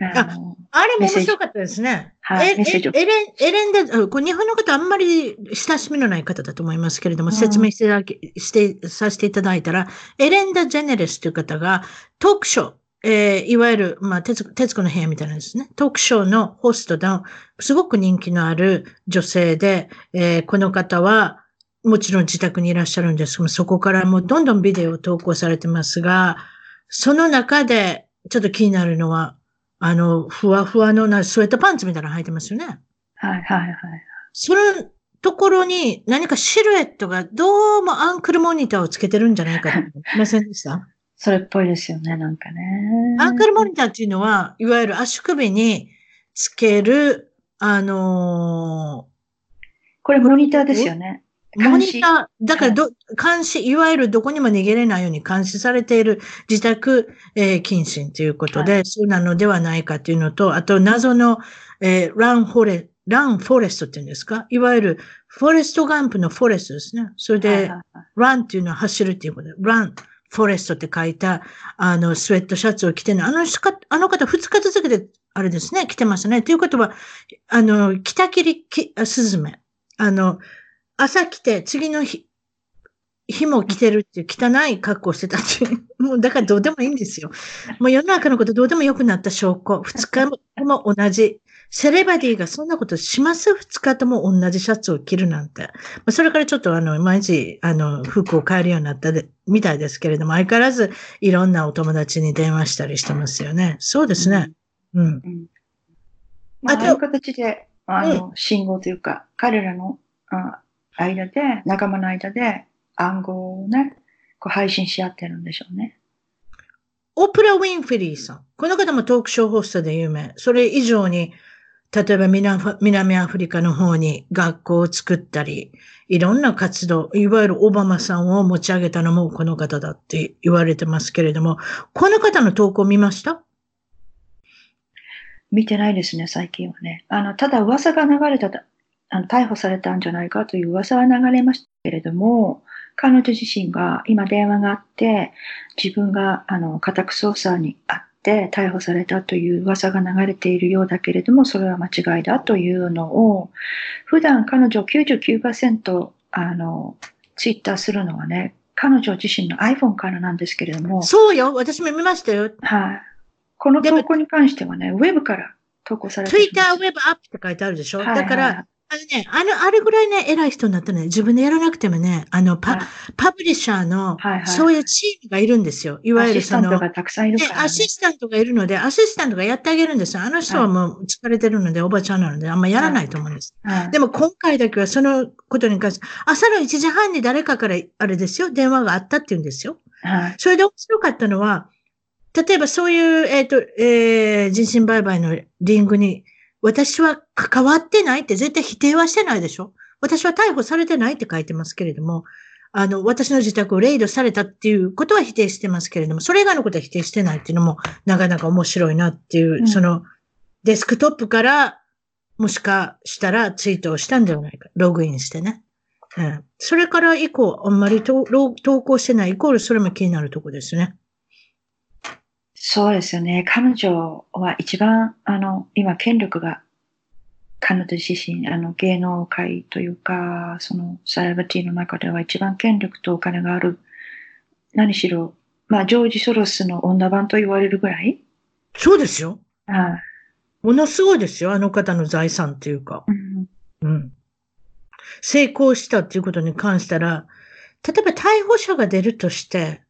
あの、あれも面白かったですね。えはいメッセージを。えエレン、エレンで、あこれ日本の方あんまり親しみのない方だと思いますけれども、うん。説明していただき、して、させていただいたら、エレンダ・ジェネレスという方が、トークショー、えーいわゆる、まあ、徹徹子の部屋みたいなんですね。トークショーのホストの、すごく人気のある女性で、えーこの方は、もちろん自宅にいらっしゃるんですけども、そこからもうどんどんビデオを投稿されてますが、その中で、ちょっと気になるのは、あの、ふわふわのなスウェットパンツみたいなの履いてますよね。はいはいはい。そのところに何かシルエットがどうもアンクルモニターをつけてるんじゃないかと思いませんでした？それっぽいですよね、なんかね。アンクルモニターっていうのは、いわゆる足首につける、あのこれモニターですよね。ーモニター、だからど、監視、いわゆるどこにも逃げれないように監視されている自宅、えー謹慎ということで、はそうなのではないかというのと、あと謎の、えーランフォレ、ランフォレストっていうんですか？いわゆるフォレストガンプのフォレストですね。それで、はいはいはいランっていうのは走るっていうことで、ラン、フォレストって書いた、あの、スウェットシャツを着てね、あの、あの方二日続けて、あれですね、着てますね。ということは、あの、北切りき、スズメ。あの、朝着て、次の日、日も着てるっていう汚い格好してたっていう。もう、だからどうでもいいんですよ。もう世の中のことどうでもよくなった証拠。二日も同じ。セレバディがそんなことします？二日とも同じシャツを着るなんて。まあ、それからちょっとあの、毎日、あの、服を変えるようになったで、みたいですけれども、相変わらずいろんなお友達に電話したりしてますよね。そうですね。うん。うんまあ、あという形で、あの、信号というか、彼らのあ間で、仲間の間で暗号をね、こう配信し合ってるんでしょうね。オプラ・ウィンフィリーさん。この方もトークショーホストで有名。それ以上に、例えば南アフリカの方に学校を作ったり、いろんな活動、いわゆるオバマさんを持ち上げたのもこの方だって言われてますけれども、この方の投稿見ました？見てないですね、最近はね。あの、ただ噂が流れた、あの逮捕されたんじゃないかという噂は流れましたけれども、彼女自身が今電話があって、自分があの家宅捜査にあって逮捕されたという噂が流れているようだけれども、それは間違いだというのを、普段彼女99%あのツイッターするのはね、彼女自身の iPhone からなんですけれども、そうよ。私も見ましたよ。はい。この投稿に関してはね、ウェブから投稿されてい Twitter ます Web App って書いてあるでしょ、はいはいだから、あのね、あの、あれぐらいね、偉い人になったらね、自分でやらなくてもね、あの、パ、はいパブリッシャーの、はいはいそういうチームがいるんですよ。いわアゆるそのシスタント、がたくさんいるでから、ね。アシスタントがいるので、アシスタントがやってあげるんですよ。あの人はもう疲れてるので、おばちゃんなので、あんまやらないと思うんです。はいでも今回だけはそのことに関して、朝の1時半に誰かから、あれですよ、電話があったって言うんですよ。はい。それで面白かったのは、例えばそういう、えっ、と、えー人身売買のリングに、私は関わってないって絶対否定はしてないでしょ？私は逮捕されてないって書いてますけれども、あの、私の自宅をレイドされたっていうことは否定してますけれども、それ以外のことは否定してないっていうのも、なかなか面白いなっていう、うんその、デスクトップから、もしかしたらツイートをしたんではないか。ログインしてね。うん、それから以降、あんまり投稿してない、イコールそれも気になるとこですね。そうですよね。彼女は一番、あの、今、権力が、彼女自身、あの、芸能界というか、その、サラバティの中では一番権力とお金がある。何しろ、まあ、ジョージ・ソロスの女版と言われるぐらい。そうですよ。はい。ものすごいですよ。あの方の財産っていうか。うんうん。成功したっていうことに関したら、例えば逮捕者が出るとして、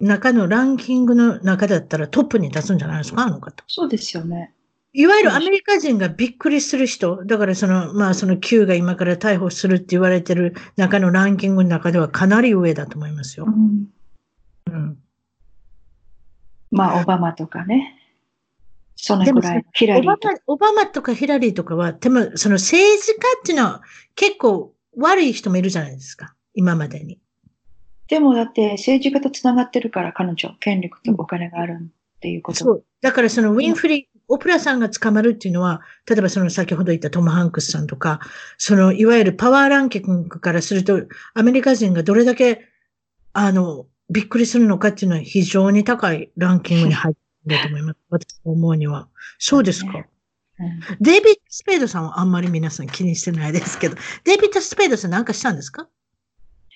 中のランキングの中だったらトップに立つんじゃないですか、あの方。そうですよね。いわゆるアメリカ人がびっくりする人、だからその、まあその Q が今から逮捕するって言われてる中のランキングの中ではかなり上だと思いますよう。んうん。まあ、オバマとかね。そのぐらいのヒラリーとか。オバマ、オバマとかヒラリーとかは、でもその政治家っていうのは結構悪い人もいるじゃないですか。今までに。でもだって政治家と繋がってるから彼女、権力とお金があるっていうこと。そう。だからそのウィンフリー、オプラさんが捕まるっていうのは、例えばその先ほど言ったトム・ハンクスさんとか、そのいわゆるパワーランキングからすると、アメリカ人がどれだけ、あの、びっくりするのかっていうのは非常に高いランキングに入ってるんだと思います。私が思うには。そうですか。うんデイビッド・スペードさんはあんまり皆さん気にしてないですけど、デイビッド・スペードさんなんかしたんですか？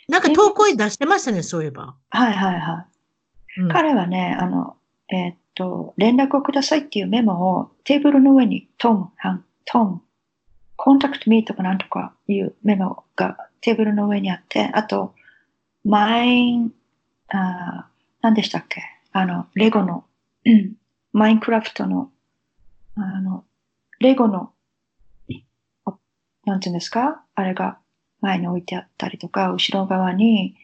なんか投稿に出してましたね、そういえば。はいはいはい。うん彼はね、あの、えーっと、連絡をくださいっていうメモをテーブルの上にトン、ハン、トン、コンタクトミーとかなんとかいうメモがテーブルの上にあって、あと、マイン、あー何でしたっけ？あの、レゴの、うんマインクラフトの、あの、レゴの、あなんていうんですか？あれが前に置いてあったりとか、後ろ側に、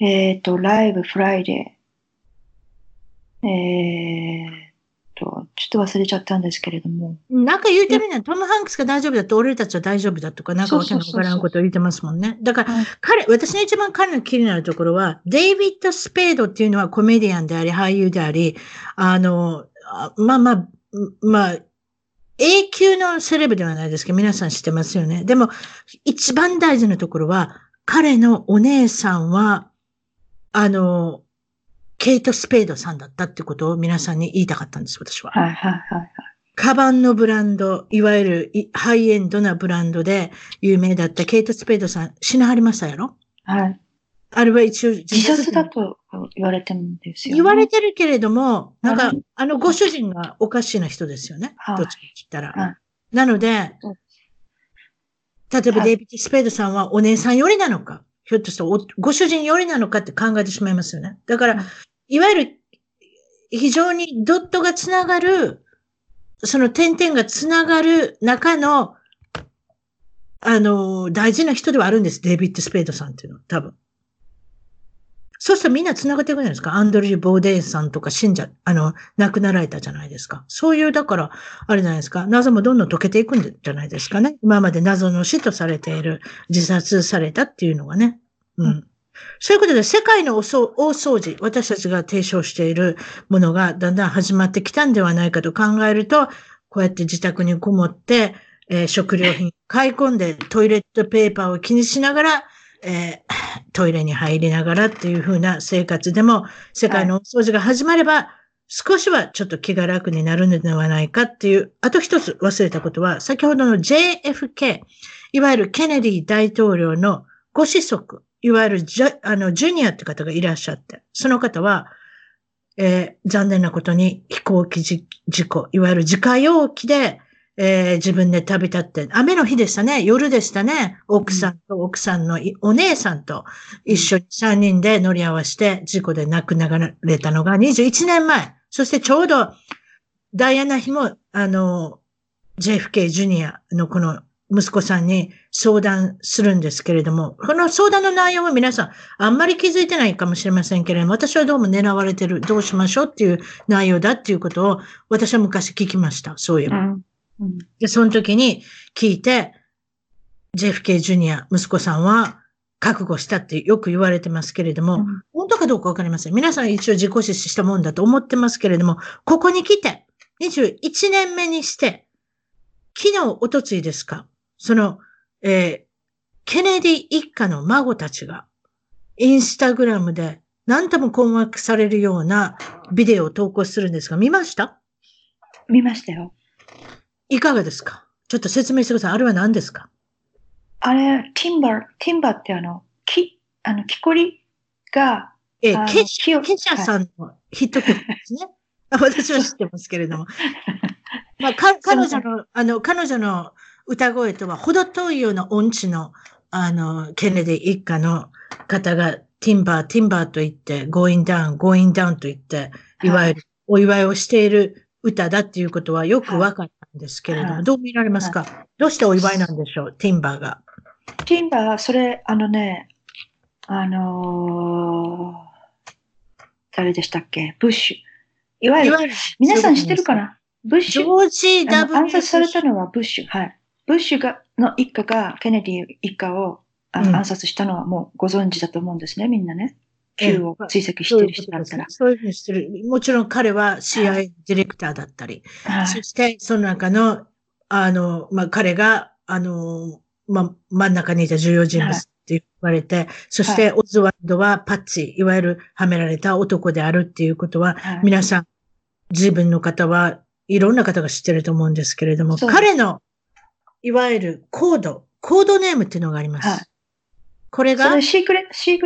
えっ、と、 live Friday、えっ、と、ちょっと忘れちゃったんですけれども、なんか言うてるね。トム・ハンクスが大丈夫だと、俺たちは大丈夫だとか、なんかわけのわからんことを言ってますもんね。だから、はい彼、私の一番彼の気になるところは、デイビッド・スペードっていうのはコメディアンであり、俳優であり、あの、あまあまあ、まあ、永久のセレブではないですけど、皆さん知ってますよね。でも、一番大事なところは、彼のお姉さんは、あの、ケイト・スペードさんだったってことを皆さんに言いたかったんです、私は。はいはいはいカバンのブランド、いわゆるいハイエンドなブランドで有名だったケイト・スペードさん、死なはりましたやろ？はい。はい。あれは一応自自殺だと言われてるんですよ、ね。言われてるけれども、なんかはい、あのご主人がおかしな人ですよね。はいどっちか言ったら。はいなので例えばはいデイビッド・スペードさんはお姉さんよりなのか、ひょっとしたらおご主人よりなのかって考えてしまいますよね。だからはい、いわゆる非常にドットがつながる、その点々がつながる中の、あの、大事な人ではあるんです。デイビッド・スペードさんっていうのは、多分。そうしたらみんな繋がっていくじゃないですか。アンドリュー・ボーデーさんとか信者、あの、亡くなられたじゃないですか。そういう、だから、あれじゃないですか。謎もどんどん解けていくんじゃないですかね。今まで謎の死とされている、自殺されたっていうのがね。うん。うんそういうことで、世界の大掃大掃除、私たちが提唱しているものがだんだん始まってきたんではないかと考えると、こうやって自宅にこもって、えー食料品買い込んでトイレットペーパーを気にしながら、えー トイレに入りながらっていう風な生活でも、世界の大掃除が始まれば、少しはちょっと気が楽になるのではないかっていう、あと一つ忘れたことは、先ほどの JFK、いわゆるケネディ大統領のご子息、いわゆるジャあのジュニアって方がいらっしゃって、その方は、えー残念なことに飛行機じ事故、いわゆる自家用機で、えー自分で旅立って、雨の日でしたね、夜でしたね、奥さんと奥さんのいお姉さんと一緒に3人で乗り合わせて事故で亡くなられたのが21年前。そしてちょうどダイアナ妃も、あの、JFK ジュニアのこの息子さんに相談するんですけれども、この相談の内容は皆さんあんまり気づいてないかもしれませんけれども、私はどうも狙われてる、どうしましょうっていう内容だっていうことを私は昔聞きました。そうい。うん。うん。で、その時に聞いて、JFK ジュニア、息子さんは覚悟したってよく言われてますけれども、うん本当かどうかわかりません。皆さん一応自己死したもんだと思ってますけれども、ここに来て、21年目にして、昨日、おとついですか、その、えーケネディ一家の孫たちが、インスタグラムで何とも困惑されるようなビデオを投稿するんですが、見ました？見ましたよ。いかがですか？ちょっと説明してください。あれは何ですか？あれ、ティンバー、ティンバーってあの、木、あの、木こりが、えー、ケシャさんのヒット曲ですね。あ私は知ってますけれども。まあ、か彼女の、あの、彼女の歌声とは程遠いような音痴の、あの、ケネディ一家の方が、ティンバー、ティンバーと言って、going down, going down と言って、いわゆるお祝いをしている歌だっていうことはよくわかったんですけれども、はいどう見られますか、どうしてお祝いなんでしょう？ティンバーが。ティンバー、それ、あのね、あのー誰でしたっけ？ブッシュ。いわゆる、皆さん知ってるかな？ブッシジョュ。ージ・あ W. の暗殺されたのはブッシュ。はい。ブッシュが、の一家が、ケネディ一家をあのうん暗殺したのはもうご存知だと思うんですね、みんなね。ええ Q を追跡してる人だったら。そういうふうにしてる。もちろん彼は CIA ディレクターだったり、はい。そしてその中の、あの、まあ、彼が、あの、まあ、真ん中にいた重要人物って言われて、そしてオズワルドはパッチ、いわゆるはめられた男であるっていうことは、はい。皆さん、自分の方はいろんな方が知ってると思うんですけれども、彼の、いわゆるコード、コードネームっていうのがあります。はいこれが？シークレ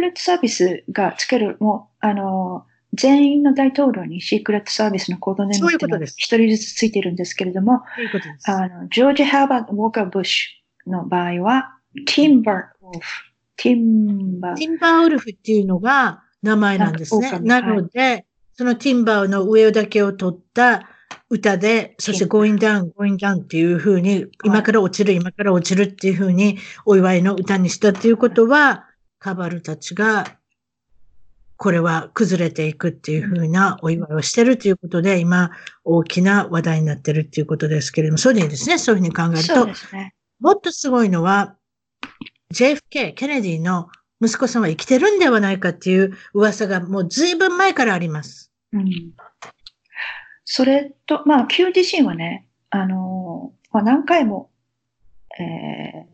ット、サービスがつける、もう、あの、全員の大統領にシークレットサービスのコードネームっていう一人ずつついてるんですけれども、うことです。あの、ジョージ・ハーバート・ウォーカー・ブッシュの場合は、ティンバー・ウォルフ。ティンバー。ティンバーウルフっていうのが名前なんですね。なので、そのティンバーの上だけを取った歌で、そして going down, going down っていう風に、今から落ちる、今から落ちるっていう風にお祝いの歌にしたっていうことは、カバルたちが、これは崩れていくっていう風なお祝いをしてるということで、今、大きな話題になってるっていうことですけれども、そうでいいですね。そういうふうに考えると。ね、もっとすごいのは、JFK、ケネディの息子さんは生きてるんではないかっていう噂がもう随分前からあります。うん。それと、まあ、Q 自身はね、あの、まあ、何回も、えー、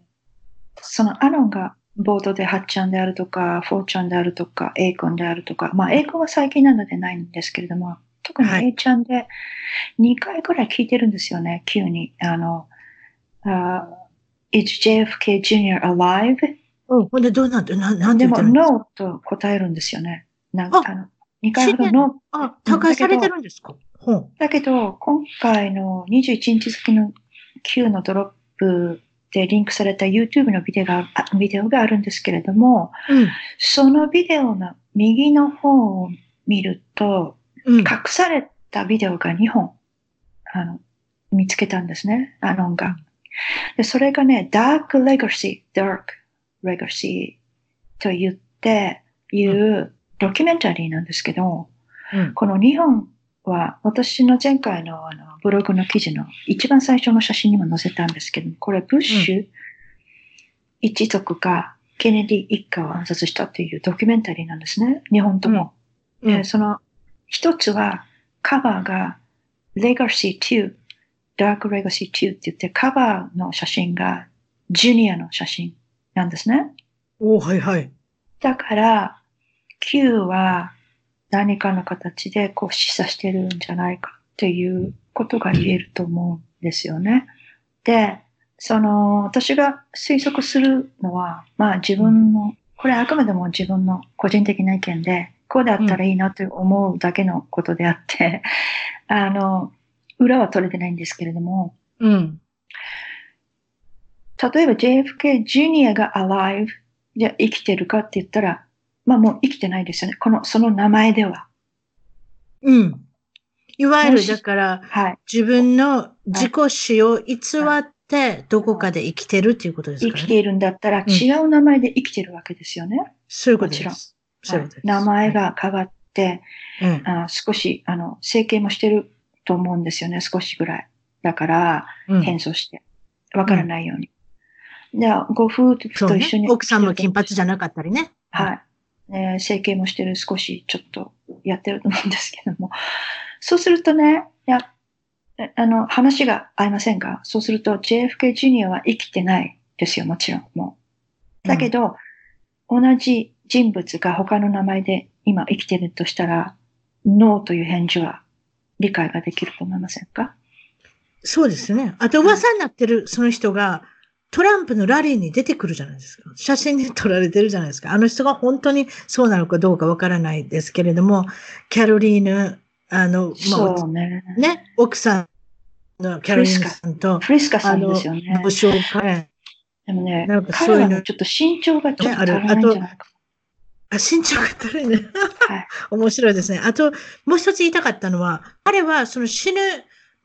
そのアロンがボードで8ちゃんであるとか、4ちゃんであるとか、A 君であるとか、まあ、A 君は最近なのでないんですけれども、特に A ちゃんで2回くらい聞いてるんですよね、Q に。あの、uh, Is JFK Jr. alive? うん、ほんでどうなって、ななんて言ってるんでも、ノーと答えるんですよね。なんか、あの、2回ほどノー。あ、他解されてるんですか？だけど、今回の21日付の Q のドロップでリンクされた YouTube のビデオがビデオがあるんですけれども、うん、そのビデオの右の方を見ると、うん、隠されたビデオが2本あの見つけたんですね、アノンが。でそれがね、Dark Legacy, Dark Legacy と言っていうドキュメンタリーなんですけど、うん、この2本は、私の前回のあのブログの記事の一番最初の写真にも載せたんですけどこれ、ブッシュ一族がケネディ一家を暗殺したというドキュメンタリーなんですね。日本とも。うんうん、その一つは、カバーが Legacy 2、Dark Legacy 2って言って、カバーの写真がジュニアの写真なんですね。おはいはい。だから、Q は何かの形でこう示唆してるんじゃないかっていうことが言えると思うんですよね。で、その、私が推測するのは、まあ自分の、これあくまでも自分の個人的な意見で、こうであったらいいなと思うだけのことであって、うん、あの、裏は取れてないんですけれども、うん。例えば JFK Jr. が alive じゃ生きてるかって言ったら、まあもう生きてないですよね。この、その名前では。うん。いわゆる、だから、はい、自分の自己死を偽って、どこかで生きてるっていうことですかね。生きているんだったら、違う名前で生きてるわけですよね。うん、そういうことです。そういうことです。名前が変わって、うん、あ少し、あの、整形もしてると思うんですよね。少しぐらい。だから、変装して。わからないように。じゃあ、ご夫婦と一緒に、ね、奥さんも金髪じゃなかったりね。はい。え、整形もしてる、少しちょっとやってると思うんですけども。そうするとね、いや、あの、話が合いませんが、そうすると JFK ジュニアは生きてないですよ、もちろん、もう。だけど、うん、同じ人物が他の名前で今生きてるとしたら、ノーという返事は理解ができると思いませんか？そうですね。あと噂になってるその人が、トランプのラリーに出てくるじゃないですか。写真に撮られてるじゃないですか。あの人が本当にそうなのかどうかわからないですけれども、キャロリーヌ、あの、まあ、ねね、奥さんのキャロリーヌさんと、フリスカさんですよね。武将会。でもね、なんかそういうの。ちょっと身長がちょっと足らないんじゃないか。あ、身長が足りない。面白いですね。あと、もう一つ言いたかったのは、彼はその死ぬ、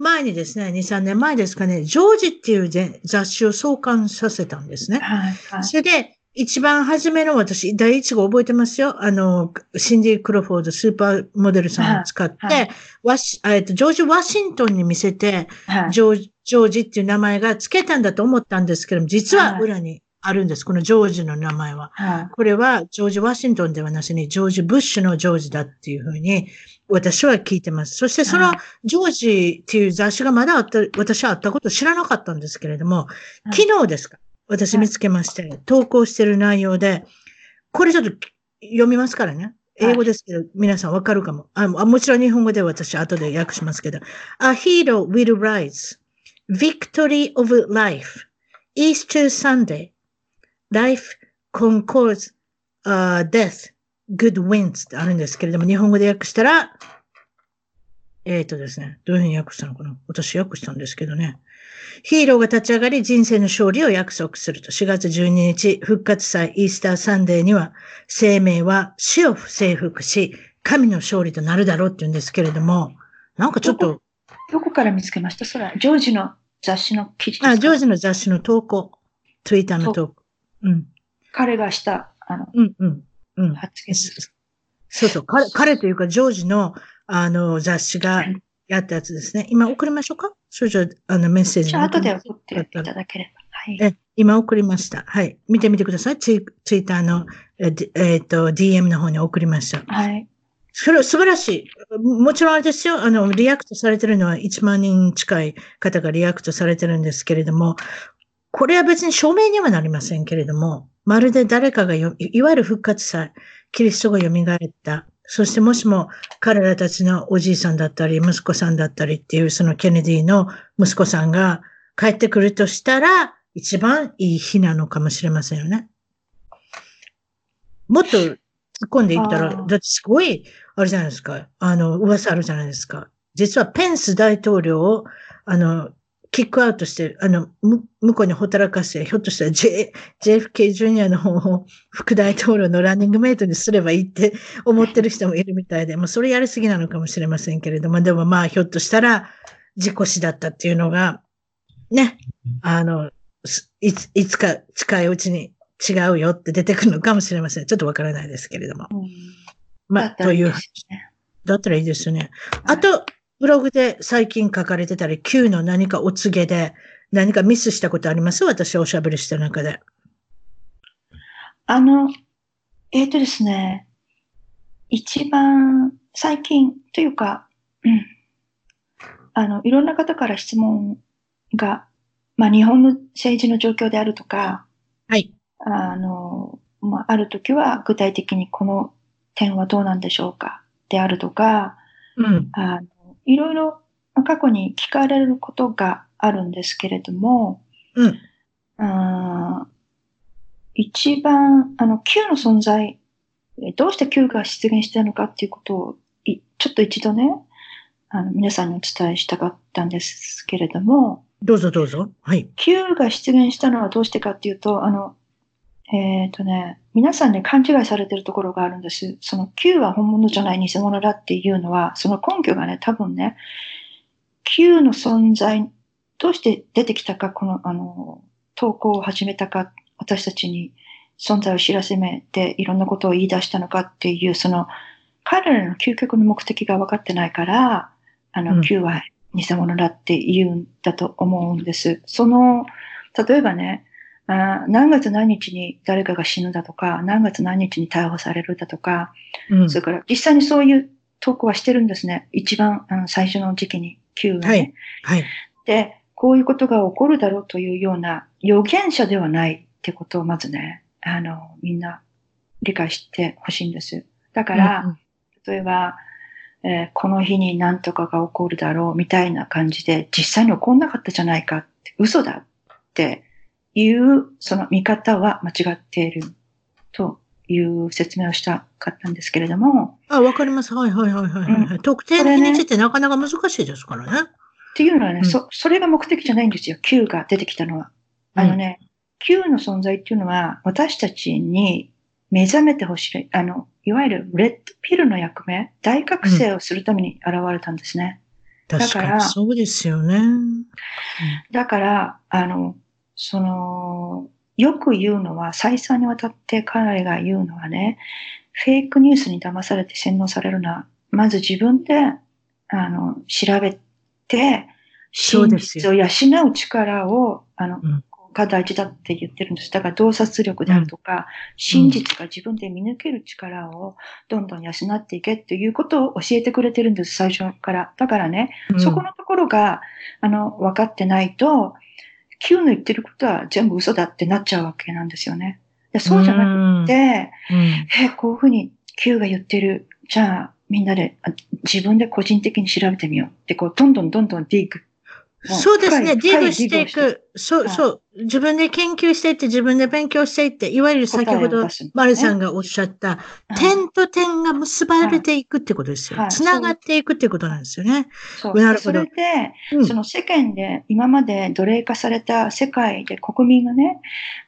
前にですね、2、3年前ですかね、ジョージっていう雑誌を創刊させたんですね。はいはい、それで、一番初めの私、第一号覚えてますよ。あの、シンディ・クロフォード、スーパーモデルさんを使って、はいはい、ワシえっと、ジョージ・ワシントンに見せて、はい、ジョージ、ジョージっていう名前が付けたんだと思ったんですけども、実は裏にあるんです。このジョージの名前は。これはジョージ・ワシントンではなしに、ジョージ・ブッシュのジョージだっていうふうに私は聞いてます。そしてそのジョージっていう雑誌がまだあった、私はあったこと知らなかったんですけれども、昨日ですか？私見つけまして、投稿してる内容で、これちょっと読みますからね。英語ですけど、皆さんわかるかもあ。もちろん日本語で私後で訳しますけど。A hero will rise. Victory of life. Easter Sunday. Life conquers、uh, death. Good wins ってあるんですけれども、日本語で訳したら、えっ、ー、とですね、どういうふうに訳したのかな？私訳したんですけどね。ヒーローが立ち上がり人生の勝利を約束すると。4月12日、復活祭イースターサンデーには、生命は死を征服し、神の勝利となるだろうって言うんですけれども、なんかちょっと。どこから見つけました？それは、ジョージの雑誌の記事あ、ジョージの雑誌の投稿。ツイッターの投稿。うん。彼がした、あの、うんうん、うん。発言そうそう。彼、彼というか、ジョージの、あの、雑誌がやったやつですね。今送りましょうか？少女、あの、メッセージ。じゃあ、後で送っていただければ。はい。え、今送りました。はい。見てみてください。ツイツイッターの、えっ、えー、と、DM の方に送りました。はい。それ素晴らしい。もちろんあれですよ。あの、 react されてるのは1万人近い方が react されてるんですけれども、これは別に証明にはなりませんけれども、まるで誰かがよ、いわゆる復活祭、キリストが蘇った。そしてもしも彼らたちのおじいさんだったり、息子さんだったりっていうそのケネディの息子さんが帰ってくるとしたら、一番いい日なのかもしれませんよね。もっと突っ込んでいったら、だってすごいあれじゃないですか。あの、噂あるじゃないですか。実はペンス大統領を、あの、キックアウトして、あの、向こうにほったらかして、ひょっとしたら J、JFK ジュニアの方を副大統領のランニングメイトにすればいいって 思ってる人もいるみたいで、まあそれやりすぎなのかもしれませんけれども、でもまあひょっとしたら事故死だったっていうのが、ね、あの、いつ、いつか近いうちに違うよって出てくるのかもしれません。ちょっとわからないですけれども。うんまあ、という。だったらいいですね。あと、ブログで最近書かれてたり、Q の何かお告げで、何かミスしたことあります？私おしゃべりした中で。あの、えっ、ー、とですね、一番最近というか、うん、あの、いろんな方から質問が、まあ、日本の政治の状況であるとか、はい。あの、まあ、あるときは具体的にこの点はどうなんでしょうか？であるとか、うん、あのいろいろ過去に聞かれることがあるんですけれども、うん、あ一番、あの、Q の存在、どうして Q が出現したのかっていうことを、ちょっと一度ね、あの、皆さんにお伝えしたかったんですけれども、どうぞどうぞ。はい。Q が出現したのはどうしてかっていうと、あの、えっ、ー、とね、皆さんね、勘違いされてるところがあるんです。その Q は本物じゃない偽物だっていうのは、その根拠がね、多分ね、Q の存在、どうして出てきたか、この、あの、投稿を始めたか、私たちに存在を知らせめて、いろんなことを言い出したのかっていう、その、彼らの究極の目的が分かってないから、あの、うん、Q は偽物だって言うんだと思うんです。その、例えばね、あ何月何日に誰かが死ぬだとか、何月何日に逮捕されるだとか、うん、それから実際にそういう投稿はしてるんですね。一番あの最初の時期に、急に、ね。はい。はい。で、こういうことが起こるだろうというような予言者ではないってことをまずね、あの、みんな理解してほしいんです。だから、うんうん、例えば、えー、この日に何とかが起こるだろうみたいな感じで、実際に起こんなかったじゃないかって、嘘だっていうその見方は間違っているという説明をしたかったんですけれども。あ、わかります。はいはいはいはい、はいうん、特定の日にちってなかなか難しいですからね。っていうのはね、うん、そ、それが目的じゃないんですよ。Q が出てきたのは。あのね、うん、Q の存在っていうのは、私たちに目覚めてほしい、あの、いわゆるレッドピルの役目、大覚醒をするために現れたんですね。うん、だから、そうですよね。だから、あの、その、よく言うのは、再三にわたって彼が言うのはね、フェイクニュースに騙されて洗脳されるのは、まず自分で、あの、調べて、真実を養う力を、あの、うん、が大事だって言ってるんです。だから洞察力であるとか、うん、真実が自分で見抜ける力をどんどん養っていけっていうことを教えてくれてるんです、最初から。だからね、うん、そこのところが、あの、分かってないと、Q の言ってることは全部嘘だってなっちゃうわけなんですよね。でそうじゃなくて、うん、え、こういうふうに Q が言ってる。じゃあ、みんなで自分で個人的に調べてみようって、こう、どんどんどんどんディーグそうですね。ディグしていく。そう、そう。自分で研究していって、自分で勉強していって、いわゆる先ほど、マルさんがおっしゃった、点と点が結ばれていくってことですよ。つながっていくってことなんですよね。そう。なるほど。それで、その世間で、今まで奴隷化された世界で国民がね、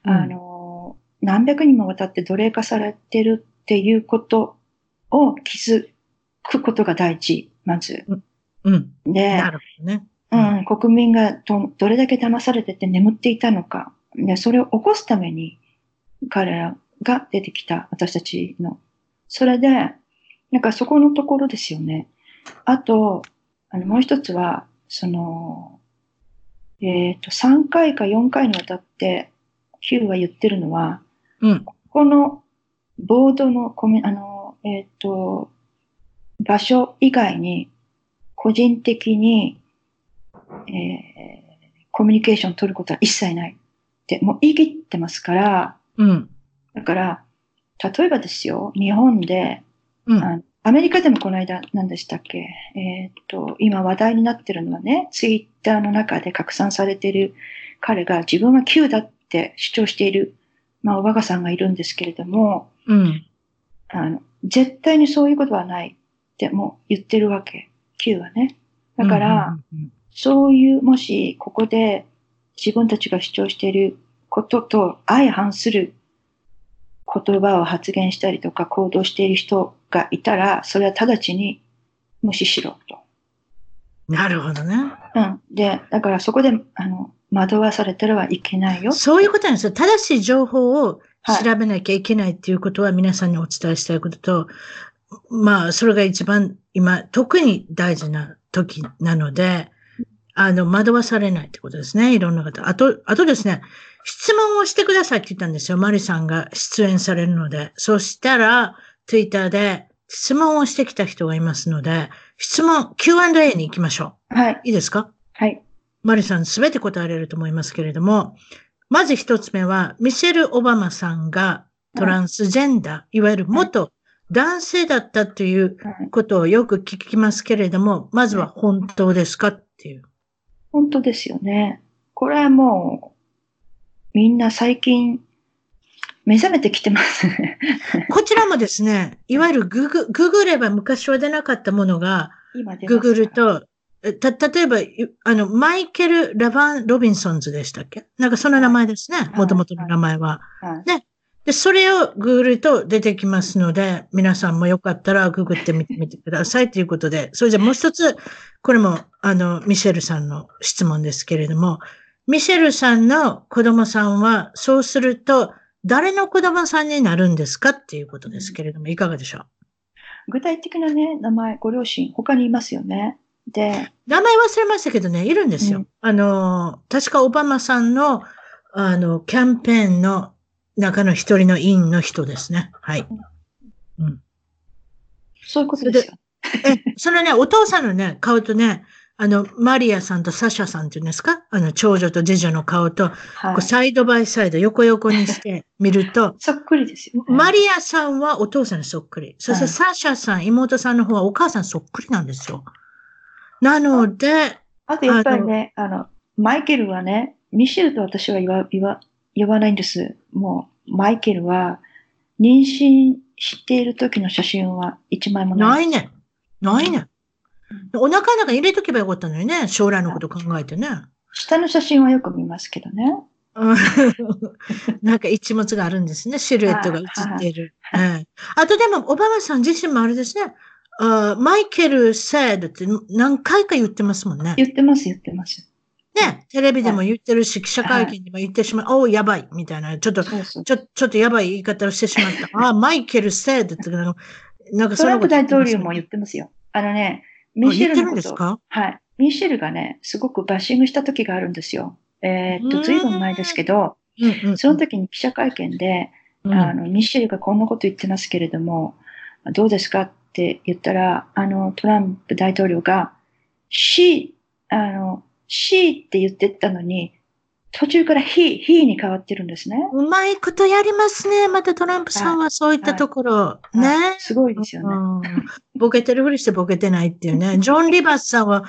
あの、何百人もわたって奴隷化されてるっていうことを気づくことが大事、まず。うん。で、なるほどね。うん、国民がどどれだけ騙されてて眠っていたのか。で、それを起こすために彼らが出てきた、私たちの。それで、なんかそこのところですよね。あと、あの、もう一つは、その、えっ、と、3回か4回にわたって、Q が言ってるのは、うん。このボードのコミ、あの、えっ、と、場所以外に、個人的に、えーコミュニケーションを取ることは一切ないって、もう言い切ってますから、うん。だから、例えばですよ、日本で、うん。アメリカでもこの間、何でしたっけ？えーっと、今話題になってるのはね、ツイッターの中で拡散されている彼が自分は Q だって主張している、まあ、おばがさんがいるんですけれども、うん。あの、絶対にそういうことはないってもう言ってるわけ。Q はね。だから、うん、うんそういう、もし、ここで自分たちが主張していることと相反する言葉を発言したりとか行動している人がいたら、それは直ちに無視しろと。なるほどね。うん。で、だからそこで、あの、惑わされてはいけないよ。そういうことなんですよ。正しい情報をはい調べなきゃいけないっていうことは皆さんにお伝えしたいことと、まあ、それが一番今、特に大事な時なので、あの、惑わされないってことですね。いろんな方。あと、あとですね、質問をしてくださいって言ったんですよ。マリさんが出演されるので。そしたら、ツイッターで質問をしてきた人がいますので、質問、Q&A に行きましょはい。う。いいですか？はい。マリさんすべて答えられると思いますけれども、まず一つ目は、ミシェル・オバマさんがトランスジェンダー、いわゆる元男性だったというはいことをよく聞きますけれども、まずは本当ですか？っていう。本当ですよね。これはもう、みんな最近、目覚めてきてますね。こちらもですね、いわゆるググ、ググれば昔は出なかったものが、ググると、えた、例えば、いあの、マイケル・ラバン・ロビンソンズでしたっけ？なんかその名前ですね。いもともとの名前は。はいで、それをグールと出てきますので、皆さんもよかったらググってみてみてくださいということで、それじゃもう一つ、これも、あの、ミシェルさんの質問ですけれども、ミシェルさんの子供さんは、そうすると、誰の子供さんになるんですかっていうことですけれども、いかがでしょう？具体的なね、名前、ご両親、他にいますよね。で、名前忘れましたけどね、いるんですよ。うんあの、確かオバマさんの、あの、キャンペーンの中の一人の委員の人ですね。はい。うん。そういうことですよ。え、そのね、お父さんのね、顔とね、あの、マリアさんとサシャさんっていうんですか？あの、長女と次女の顔と、はい。こうサイドバイサイド、横横にして見ると、そっくりですよ、ね。マリアさんはお父さんにそっくり。そしてはいサシャさん、妹さんの方はお母さんそっくりなんですよ。なので、あとやっぱりね、あの、マイケルはね、ミシェルと私は言わ、言わ、呼ばないんです。もう、マイケルは、妊娠している時の写真は一枚もな。ないいね。ないね。お腹の中に入れとけばよかったのにね。将来のこと考えてね。下の写真はよく見ますけどね。うん なんか一物があるんですね。シルエットが映っている。ええあとでも、オバマさん自身もあれですね。あマイケル・サードって何回か言ってますもんね。言ってます、言ってます。ね。テレビでも言ってるし、記者会見でも言ってしまう。おお、やばい。みたいな。ちょっと。ちょ、ちょっとやばい言い方をしてしまった。あ、マイケル・サードって、なんかなんかトランプ大統領も言言ってますよ。あのね、ミシェルのこと、はい。ミシェルがね、すごくバッシングした時があるんですよ。えーっと、ずいぶん前ですけど、うんうん。その時に記者会見で、うんあの、ミシェルがこんなこと言ってますけれども、どうですかって言ったら、あの、トランプ大統領が、she、あの、she って言ってたのに、途中から he、he に変わってるんですね。うまいことやりますね。またトランプさんはそういったところ。ね。はいすごいですよね。うんボケてるふりしてボケてないっていうね。ジョン・リバースさんは、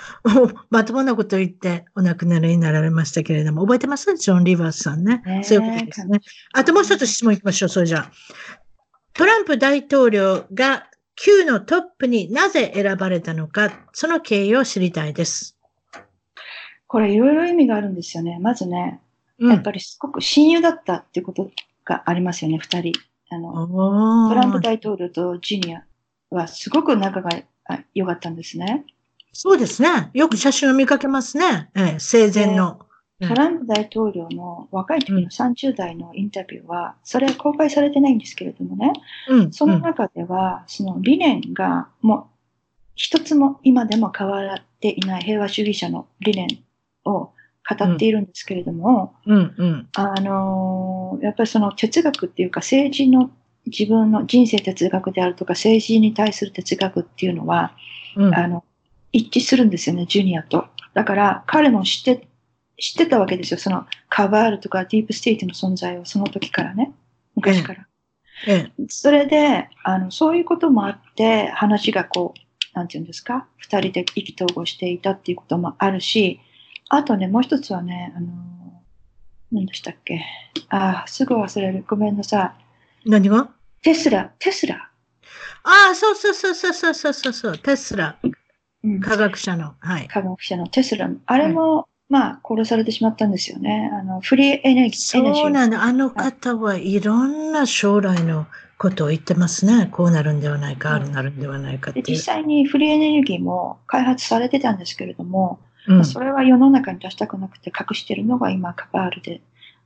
まともなこと言ってお亡くなりになられましたけれども、覚えてます？ジョン・リバースさんね。ねえそういうことですね。あともう一つ質問いきましょう、それじゃあ。トランプ大統領が Q のトップになぜ選ばれたのか、その経緯を知りたいです。これいろいろ意味があるんですよね。まずね、うんやっぱりすごく親友だったっていうことがありますよね、二人。あの、トランプ大統領とジュニアはすごく仲があよかったんですね。そうですね。よく写真を見かけますね。ええ、生前の。トランプ大統領の若い時の30代のインタビューは、それは公開されてないんですけれどもね、うん。その中では、その理念がもう一つも今でも変わっていない平和主義者の理念を語っているんですけれども、うん、うん。あのーやっぱりその哲学っていうか政治の自分の人生哲学であるとか政治に対する哲学っていうのは、うん。あの、一致するんですよね、ジュニアと。だから彼も知って、知ってたわけですよ。そのカバールとかディープステートの存在をその時からね。昔から。ええ。それで、あの、そういうこともあって、話がこう、なんていうんですか、二人で意気投合していたっていうこともあるし、あとね、もう一つはね、あの、何でしたっけ？ああ、すぐ忘れる。ごめんなさい。何が？テスラ、テスラ。ああ、そうそうそうそうそうそうそう、テスラ。うん、科学者の、はい。科学者のテスラ。あれも、はい、まあ、殺されてしまったんですよね。あの、フリーエネルギー。そうなの。あの方はいろんな将来のことを言ってますね。こうなるんではないか、あ、う、る、ん、なるんではないかって。実際にフリーエネルギーも開発されてたんですけれども、うん。それは世の中に出したくなくて隠してるのが今カバールで、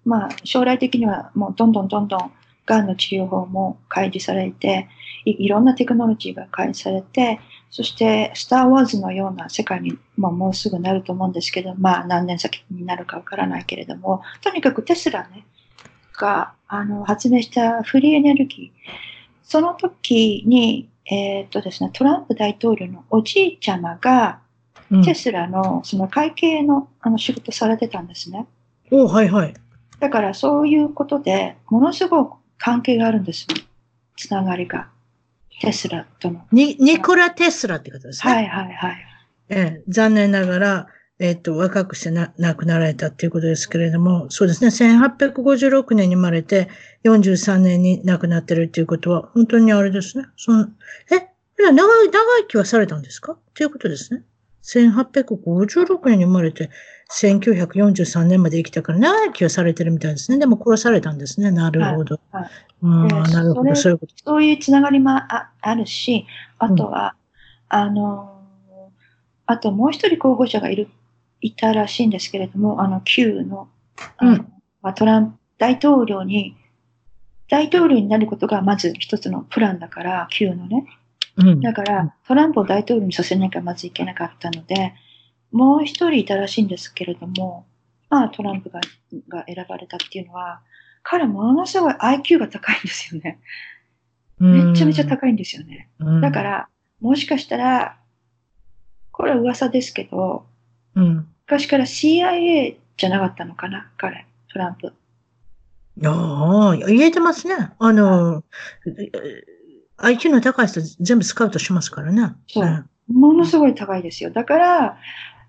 まあ将来的にはもうどんどんどんどんがんの治療法も開示されてい、ろんなテクノロジーが開示されて、そしてスター・ウォーズのような世界にももうすぐなると思うんですけど、まあ何年先になるかわからないけれども、とにかくテスラね、があの発明したフリーエネルギー、その時に、えーっとですね、トランプ大統領のおじいちゃまが、テスラのその会計のあの仕事されてたんですね。おはいはい。だからそういうことでものすごく関係があるんですよ。つながりが。テスラとの。に、ニコラ・テスラって方ですね。はいはいはい。ええ、残念ながら、えっ、と、若くしてな亡くなられたっていうことですけれども、そうですね、1856年に生まれて、43年に亡くなってるっていうことは、本当にあれですね。その、え、長い、長生きはされたんですか？っていうことですね。1856年に生まれて、1943年まで生きたから、長生きはされてるみたいですね。でも殺されたんですね。なるほど。はいはいうん、でなるほど、そういうこと。そういうつながりもああるし、あとは、あの、あともう一人候補者がいる、いたらしいんですけれども、あの、Q の、うんまあ、トランプ、大統領に、大統領になることがまず一つのプランだから、Q のね。うん。だから、トランプを大統領にさせなきゃまずいけなかったので、もう一人いたらしいんですけれども、まあトランプがが選ばれたっていうのは、彼ものすごい IQ が高いんですよね。めちゃめちゃ高いんですよね。うんだか、ら、もしかしたら、これは噂ですけど、うん。昔から CIA じゃなかったのかな、彼、トランプ。ああ、言えてますね。あの、IQ の高い人全部スカウトしますからね。そうんものすごい高いですよ。だから、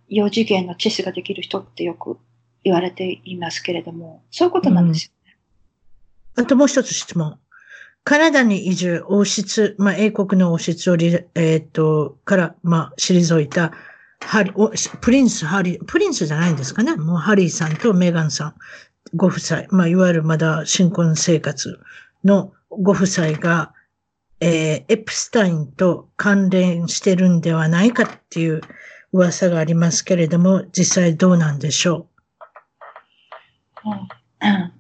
4次元のチェスができる人ってよく言われていますけれども、そういうことなんですよね。あともう一つ質問。カナダに移住、王室、まあ、英国の王室をリレ、えーっと、から、まあ、退いた、ハリ、おプリンス、ハリー、プリンスじゃないんですかね。もうハリーさんとメガンさん、ご夫妻、まあ、いわゆるまだ新婚生活のご夫妻が、えーエプスタインと関連してるんではないかっていう噂がありますけれども、実際どうなんでしょう？ん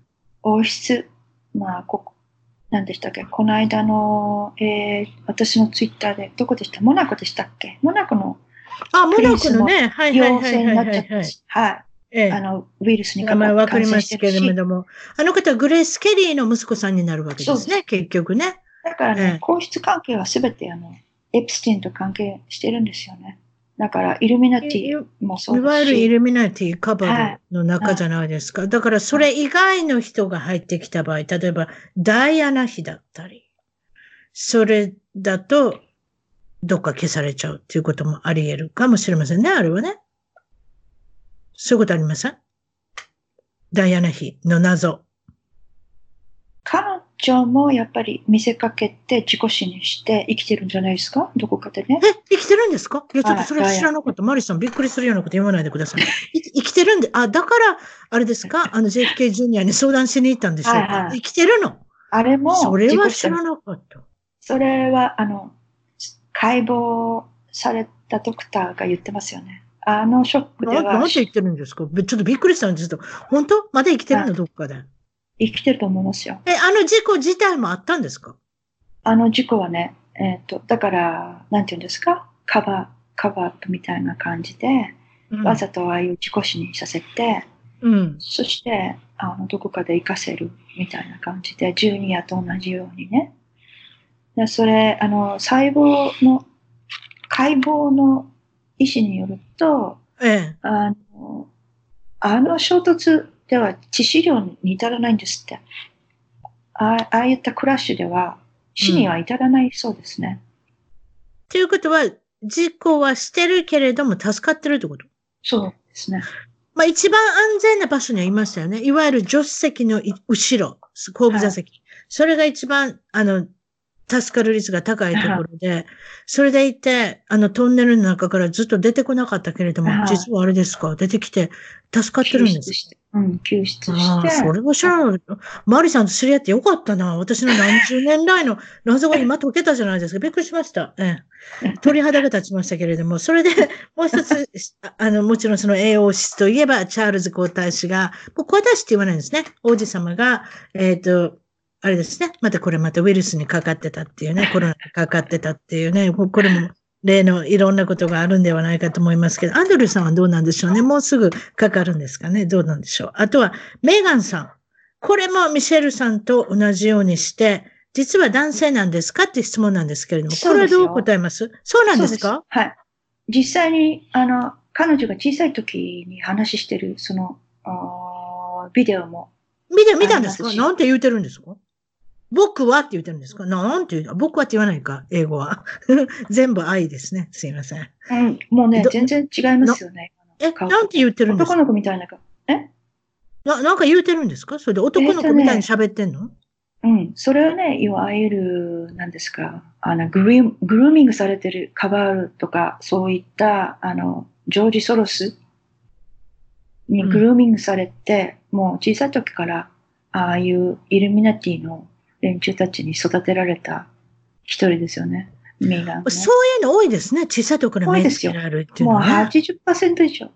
王室、まあ、ここ、何でしたっけ？この間の、えー、私のツイッターで、どこでした？モナコでしたっけ？モナコのうあ、モナコのね、はいはい陽はい性になっちゃっはい。ええ。あの、ウイルスに名前わかりますけれども、あの方はグレース・ケリーの息子さんになるわけですね、結局ね。だからねええ、皇室関係はすべてあの、エプスティンと関係してるんですよね。だから、イルミナテいいィもそういわですし、ゆるイルミナティカバルの中じゃないですか。だからそれ以外の人が入ってきた場合、例えばダイアナ妃だったり、それだとどっか消されちゃうっていうこともあり得るかもしれませんね、あれはね。そういうことありません？ダイアナ妃の謎。彼女もやっぱり見せかけて自己死にして生きてるんじゃないですか？どこかでね。え、生きてるんですか？いや、ちょっとはいそれは知らなかった。マリさん、びっくりするようなこと言わないでください。い生きてるんで、あ、だから、あれですか？あの JFK ジュニアに相談しに行ったんでしょうか、はいはい。生きてるの？あれもそれは知らなかった。それは、あの、解剖されたドクターが言ってますよね。あのショックでななんはて言ってるんですか？ちょっとびっくりしたんですけど、本当？まだ生きてるの？どっかで。生きてると思いますよ。え、あの事故自体もあったんですか？あの事故はね、えっ、と、だから、なんて言うんですか？カバー、カバーアップみたいな感じで、うんわざとああいう事故死にさせて、うん。そして、あの、どこかで活かせるみたいな感じで、ジュニアと同じようにね。でそれ、あの、細胞の、解剖の医師によると、ええ。あの、あの衝突では致死量に至らないんですって。あああいったクラッシュでは死には至らないそうですね。ということは、事故はしてるけれども助かってるってこと？そうですね。まあ一番安全な場所にはいましたよね。いわゆる助手席のい後ろ、後部座席。それが一番、あの、助かる率が高いところで、それでいて、あのトンネルの中からずっと出てこなかったけれどもは、い実はあれですか、出てきて助かってるんです救出。して。うん、救出ああ、して。それは知らなかった。マリさんと知り合ってよかったな。私の何十年来の謎が今解けたじゃないですか。びっくりしました。ええ。鳥肌が立ちましたけれども、それで もう一つ、ああの、もちろんその栄養室といえば、チャールズ皇太子が、もう皇太子って言わないんですね。王子様が、えっ、と、あれですね。またこれまたウイルスにかかってたっていうね、コロナにかかってたっていうね、ここれも例のいろんなことがあるんではないかと思いますけど、アンドルーさんはどうなんでしょうね。もうすぐかかるんですかね。どうなんでしょう。あとは、メーガンさん。これもミシェルさんと同じようにして、実は男性なんですかって質問なんですけれども、これはどう答えます？そうなんですか？はい。実際に、あの、彼女が小さい時に話してる、その、ビデオも、見て、見たんですか？なんて言うてるんですか？僕はって言ってるんですか？なんて言う僕はって言わないか？英語は。全部愛ですね。すいません。うん、もうねど、全然違いますよね。え、顔。なんて言ってるんですか？男の子みたいな顔。え？ななんか言うてるんですか？それで男の子みたいに喋ってんの、うん、それはね、いわゆる、なんですか、あのグリーグルーミングされてるカバールとか、そういった、あの、ジョージ・ソロスにグルーミングされて、もう小さい時から、ああいうイルミナティの連中たちに育てられた一人ですよね。メーガン、ね。そういうの多いですね。小さいところから目つけられるっていうのもうは、ね。80%以上。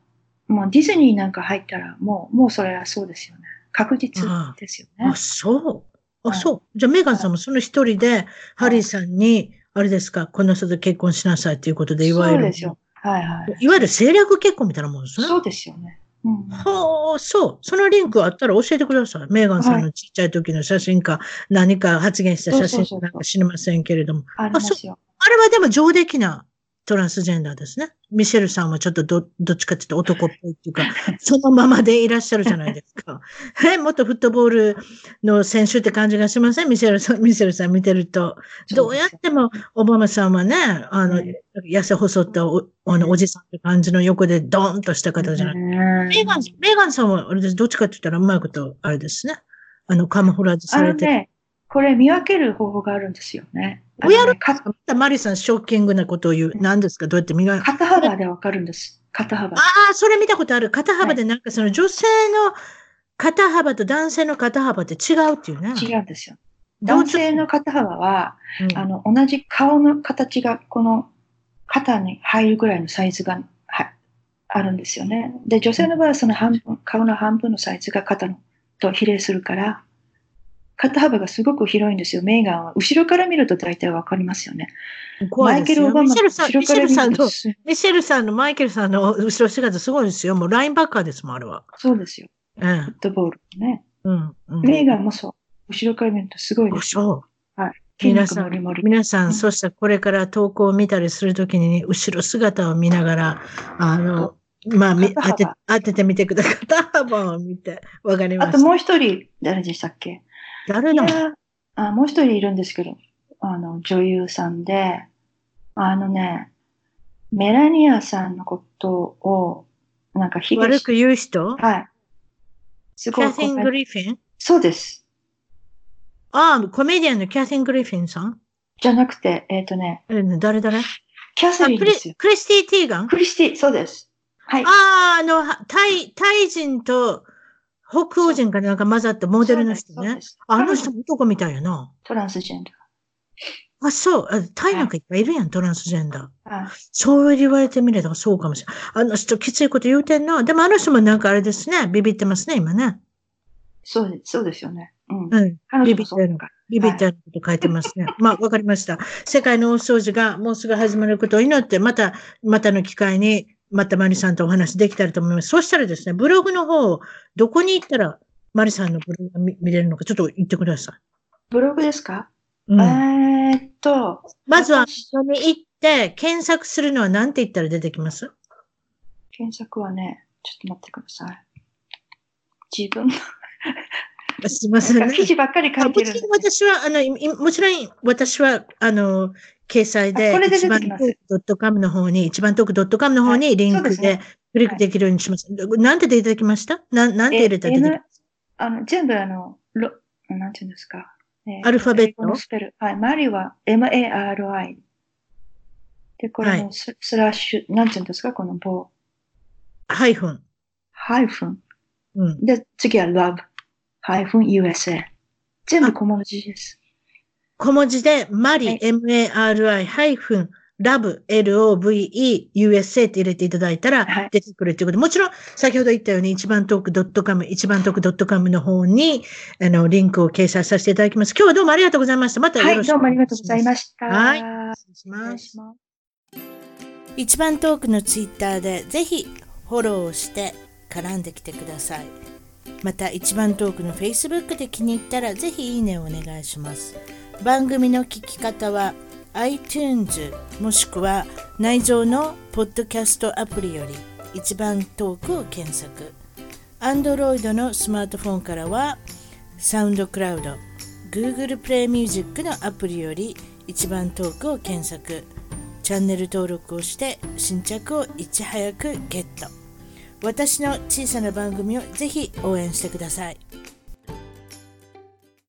もうディズニーなんか入ったら、もう、もうそれはそうですよね。確実ですよねあ、。そう。あ、はいそう。じゃあ、メーガンさんもその一人で、ハリーさんに、あれですか、この人と結婚しなさいっていうことで、いわゆる、そうですよ。はいはい。いわゆる政略結婚みたいなもんですね。そうですよね。うん。ほう、そう。そのリンクあったら教えてください。メーガンさんのちっちゃい時の写真か、何か発言した写真なんか知りませんけれども。ありますよ。あれはでも上出来なトランスジェンダーですね。ミシェルさんはちょっとど、どっちかっていうと男っぽいっていうか、そのままでいらっしゃるじゃないですか。え、元フットボールの選手って感じがしません？ミシェルさん、ミシェルさん見てると。どうやっても、オバマさんはね、あの、うん痩せ細ったおあのおじさんって感じの横でドーンとした方じゃない。うんメーガン、メーガンさんは、あれです。どっちかって言ったらうまいこと、あれですね。あの、カムフラージュあされてる。これ見分ける方法があるんですよね。あおやるのねかマリさん、ショッキングなことを言う。何ですか？どうやって見が、肩幅でわかるんです。肩幅あ。あ、それ見たことある。肩幅でなんかその女性の肩幅と男性の肩幅って違うっていうね。違うんですよ。男性の肩幅は、うんあの、同じ顔の形がこの肩に入るぐらいのサイズがはあるんですよね。で、女性の場合はその半分、顔の半分のサイズが肩のと比例するから、肩幅がすごく広いんですよ。メーガンは。後ろから見ると大体わかりますよね。マイ。ケル・オバマミシェルさん、ミシェルさんのミシェルさんの、マイケルさんの後ろ姿すごいですよ。もうラインバッカーですもん、あれは。そうですよ。うんフッ。トボールね。うん。うん。メーガンもそう。後ろから見るとすごいです。そう。はい。皆さん。皆さん、うんそしてこれから投稿を見たりするときに、後ろ姿を見ながら、あの、まあ、当て、当ててみてください。肩幅を見て、わかりました。あともう一人、誰でしたっけ？誰のあもう一人いるんですけど、あの、女優さんで、あのね、メラニアさんのことを、なんか被害悪く言う人？はい。すごいキャシン・グリフィン？そうです。ああ、コメディアンのキャシン・グリフィンさん？じゃなくて、えっ、とね、え誰誰？あキャサリンですよ。クリスティ・ティーガン？クリスティ、そうです。はい。ああ、あの、はタイ、タイ人と北欧人がなんか混ざったモデルの人ね。あの人も男みたいやな。トランスジェンダー。あ、そう。あタイなんかいっぱいいるやん、トランスジェンダー。あそう言われてみればそうかもしれない。あの人きついこと言うてんな。でもあの人もなんかあれですね。ビビってますね、今ね。そうでそうですよね。うん。うん。彼ビビってる女もそうか。ビビってること書いてますね。まあ、わかりました。世界の大掃除がもうすぐ始まることを祈って、また、またの機会に、またマリさんとお話できたらと思います。そうしたらですね、ブログの方、どこに行ったら、マリさんのブログが見見れるのか、ちょっと言ってくださブログですか、い。うん。えーっと、まずは、私そこに行って、検索するのは何て言ったら出てきます？検索はね、ちょっと待ってください。自分のすいませんね。記事ばっかり書あいてるんでもちろん私は、あの、いいもちろん私は、あの、掲載で、あこれで一番トーク .com の方に、一番トーク .com の方にリンクでクリックできるようにします。なんて出てきました？なん、なんて入れたら出てきま M あの、全部あの、ロなんていうんですか？えアルファベット？スペル。はい。マリは M-A-R-I。で、これはのス,、スラッシュ、なんていうんですか？この棒。ハイフン。ハイフン。うん。で、次は love。ハイフン USA。全部小文字です。小文字で、マリ、はい M-A-R-I、ハイフン、ラブ、L-O-V-E、USA って入れていただいたらはい出てくるっていうこと。もちろん、先ほど言ったように、一番トーク .com、一番トーク .com の方に、あの、リンクを掲載させていただきます。今日はどうもありがとうございました。またはい、よろしくどうもありがとうございしました。はい失失礼します。一番トークのツイッターでぜひフォローをして絡んできてくださいまた一番トークの Facebook で気に入ったらぜひいいねをお願いします番組の聞き方は iTunes もしくは内蔵のポッドキャストアプリより一番トークを検索。Android のスマートフォンからはサウンドクラウド Google プレイミュージックのアプリより一番トークを検索。チャンネル登録をして新着をいち早くゲット。私の小さな番組をぜひ応援してください。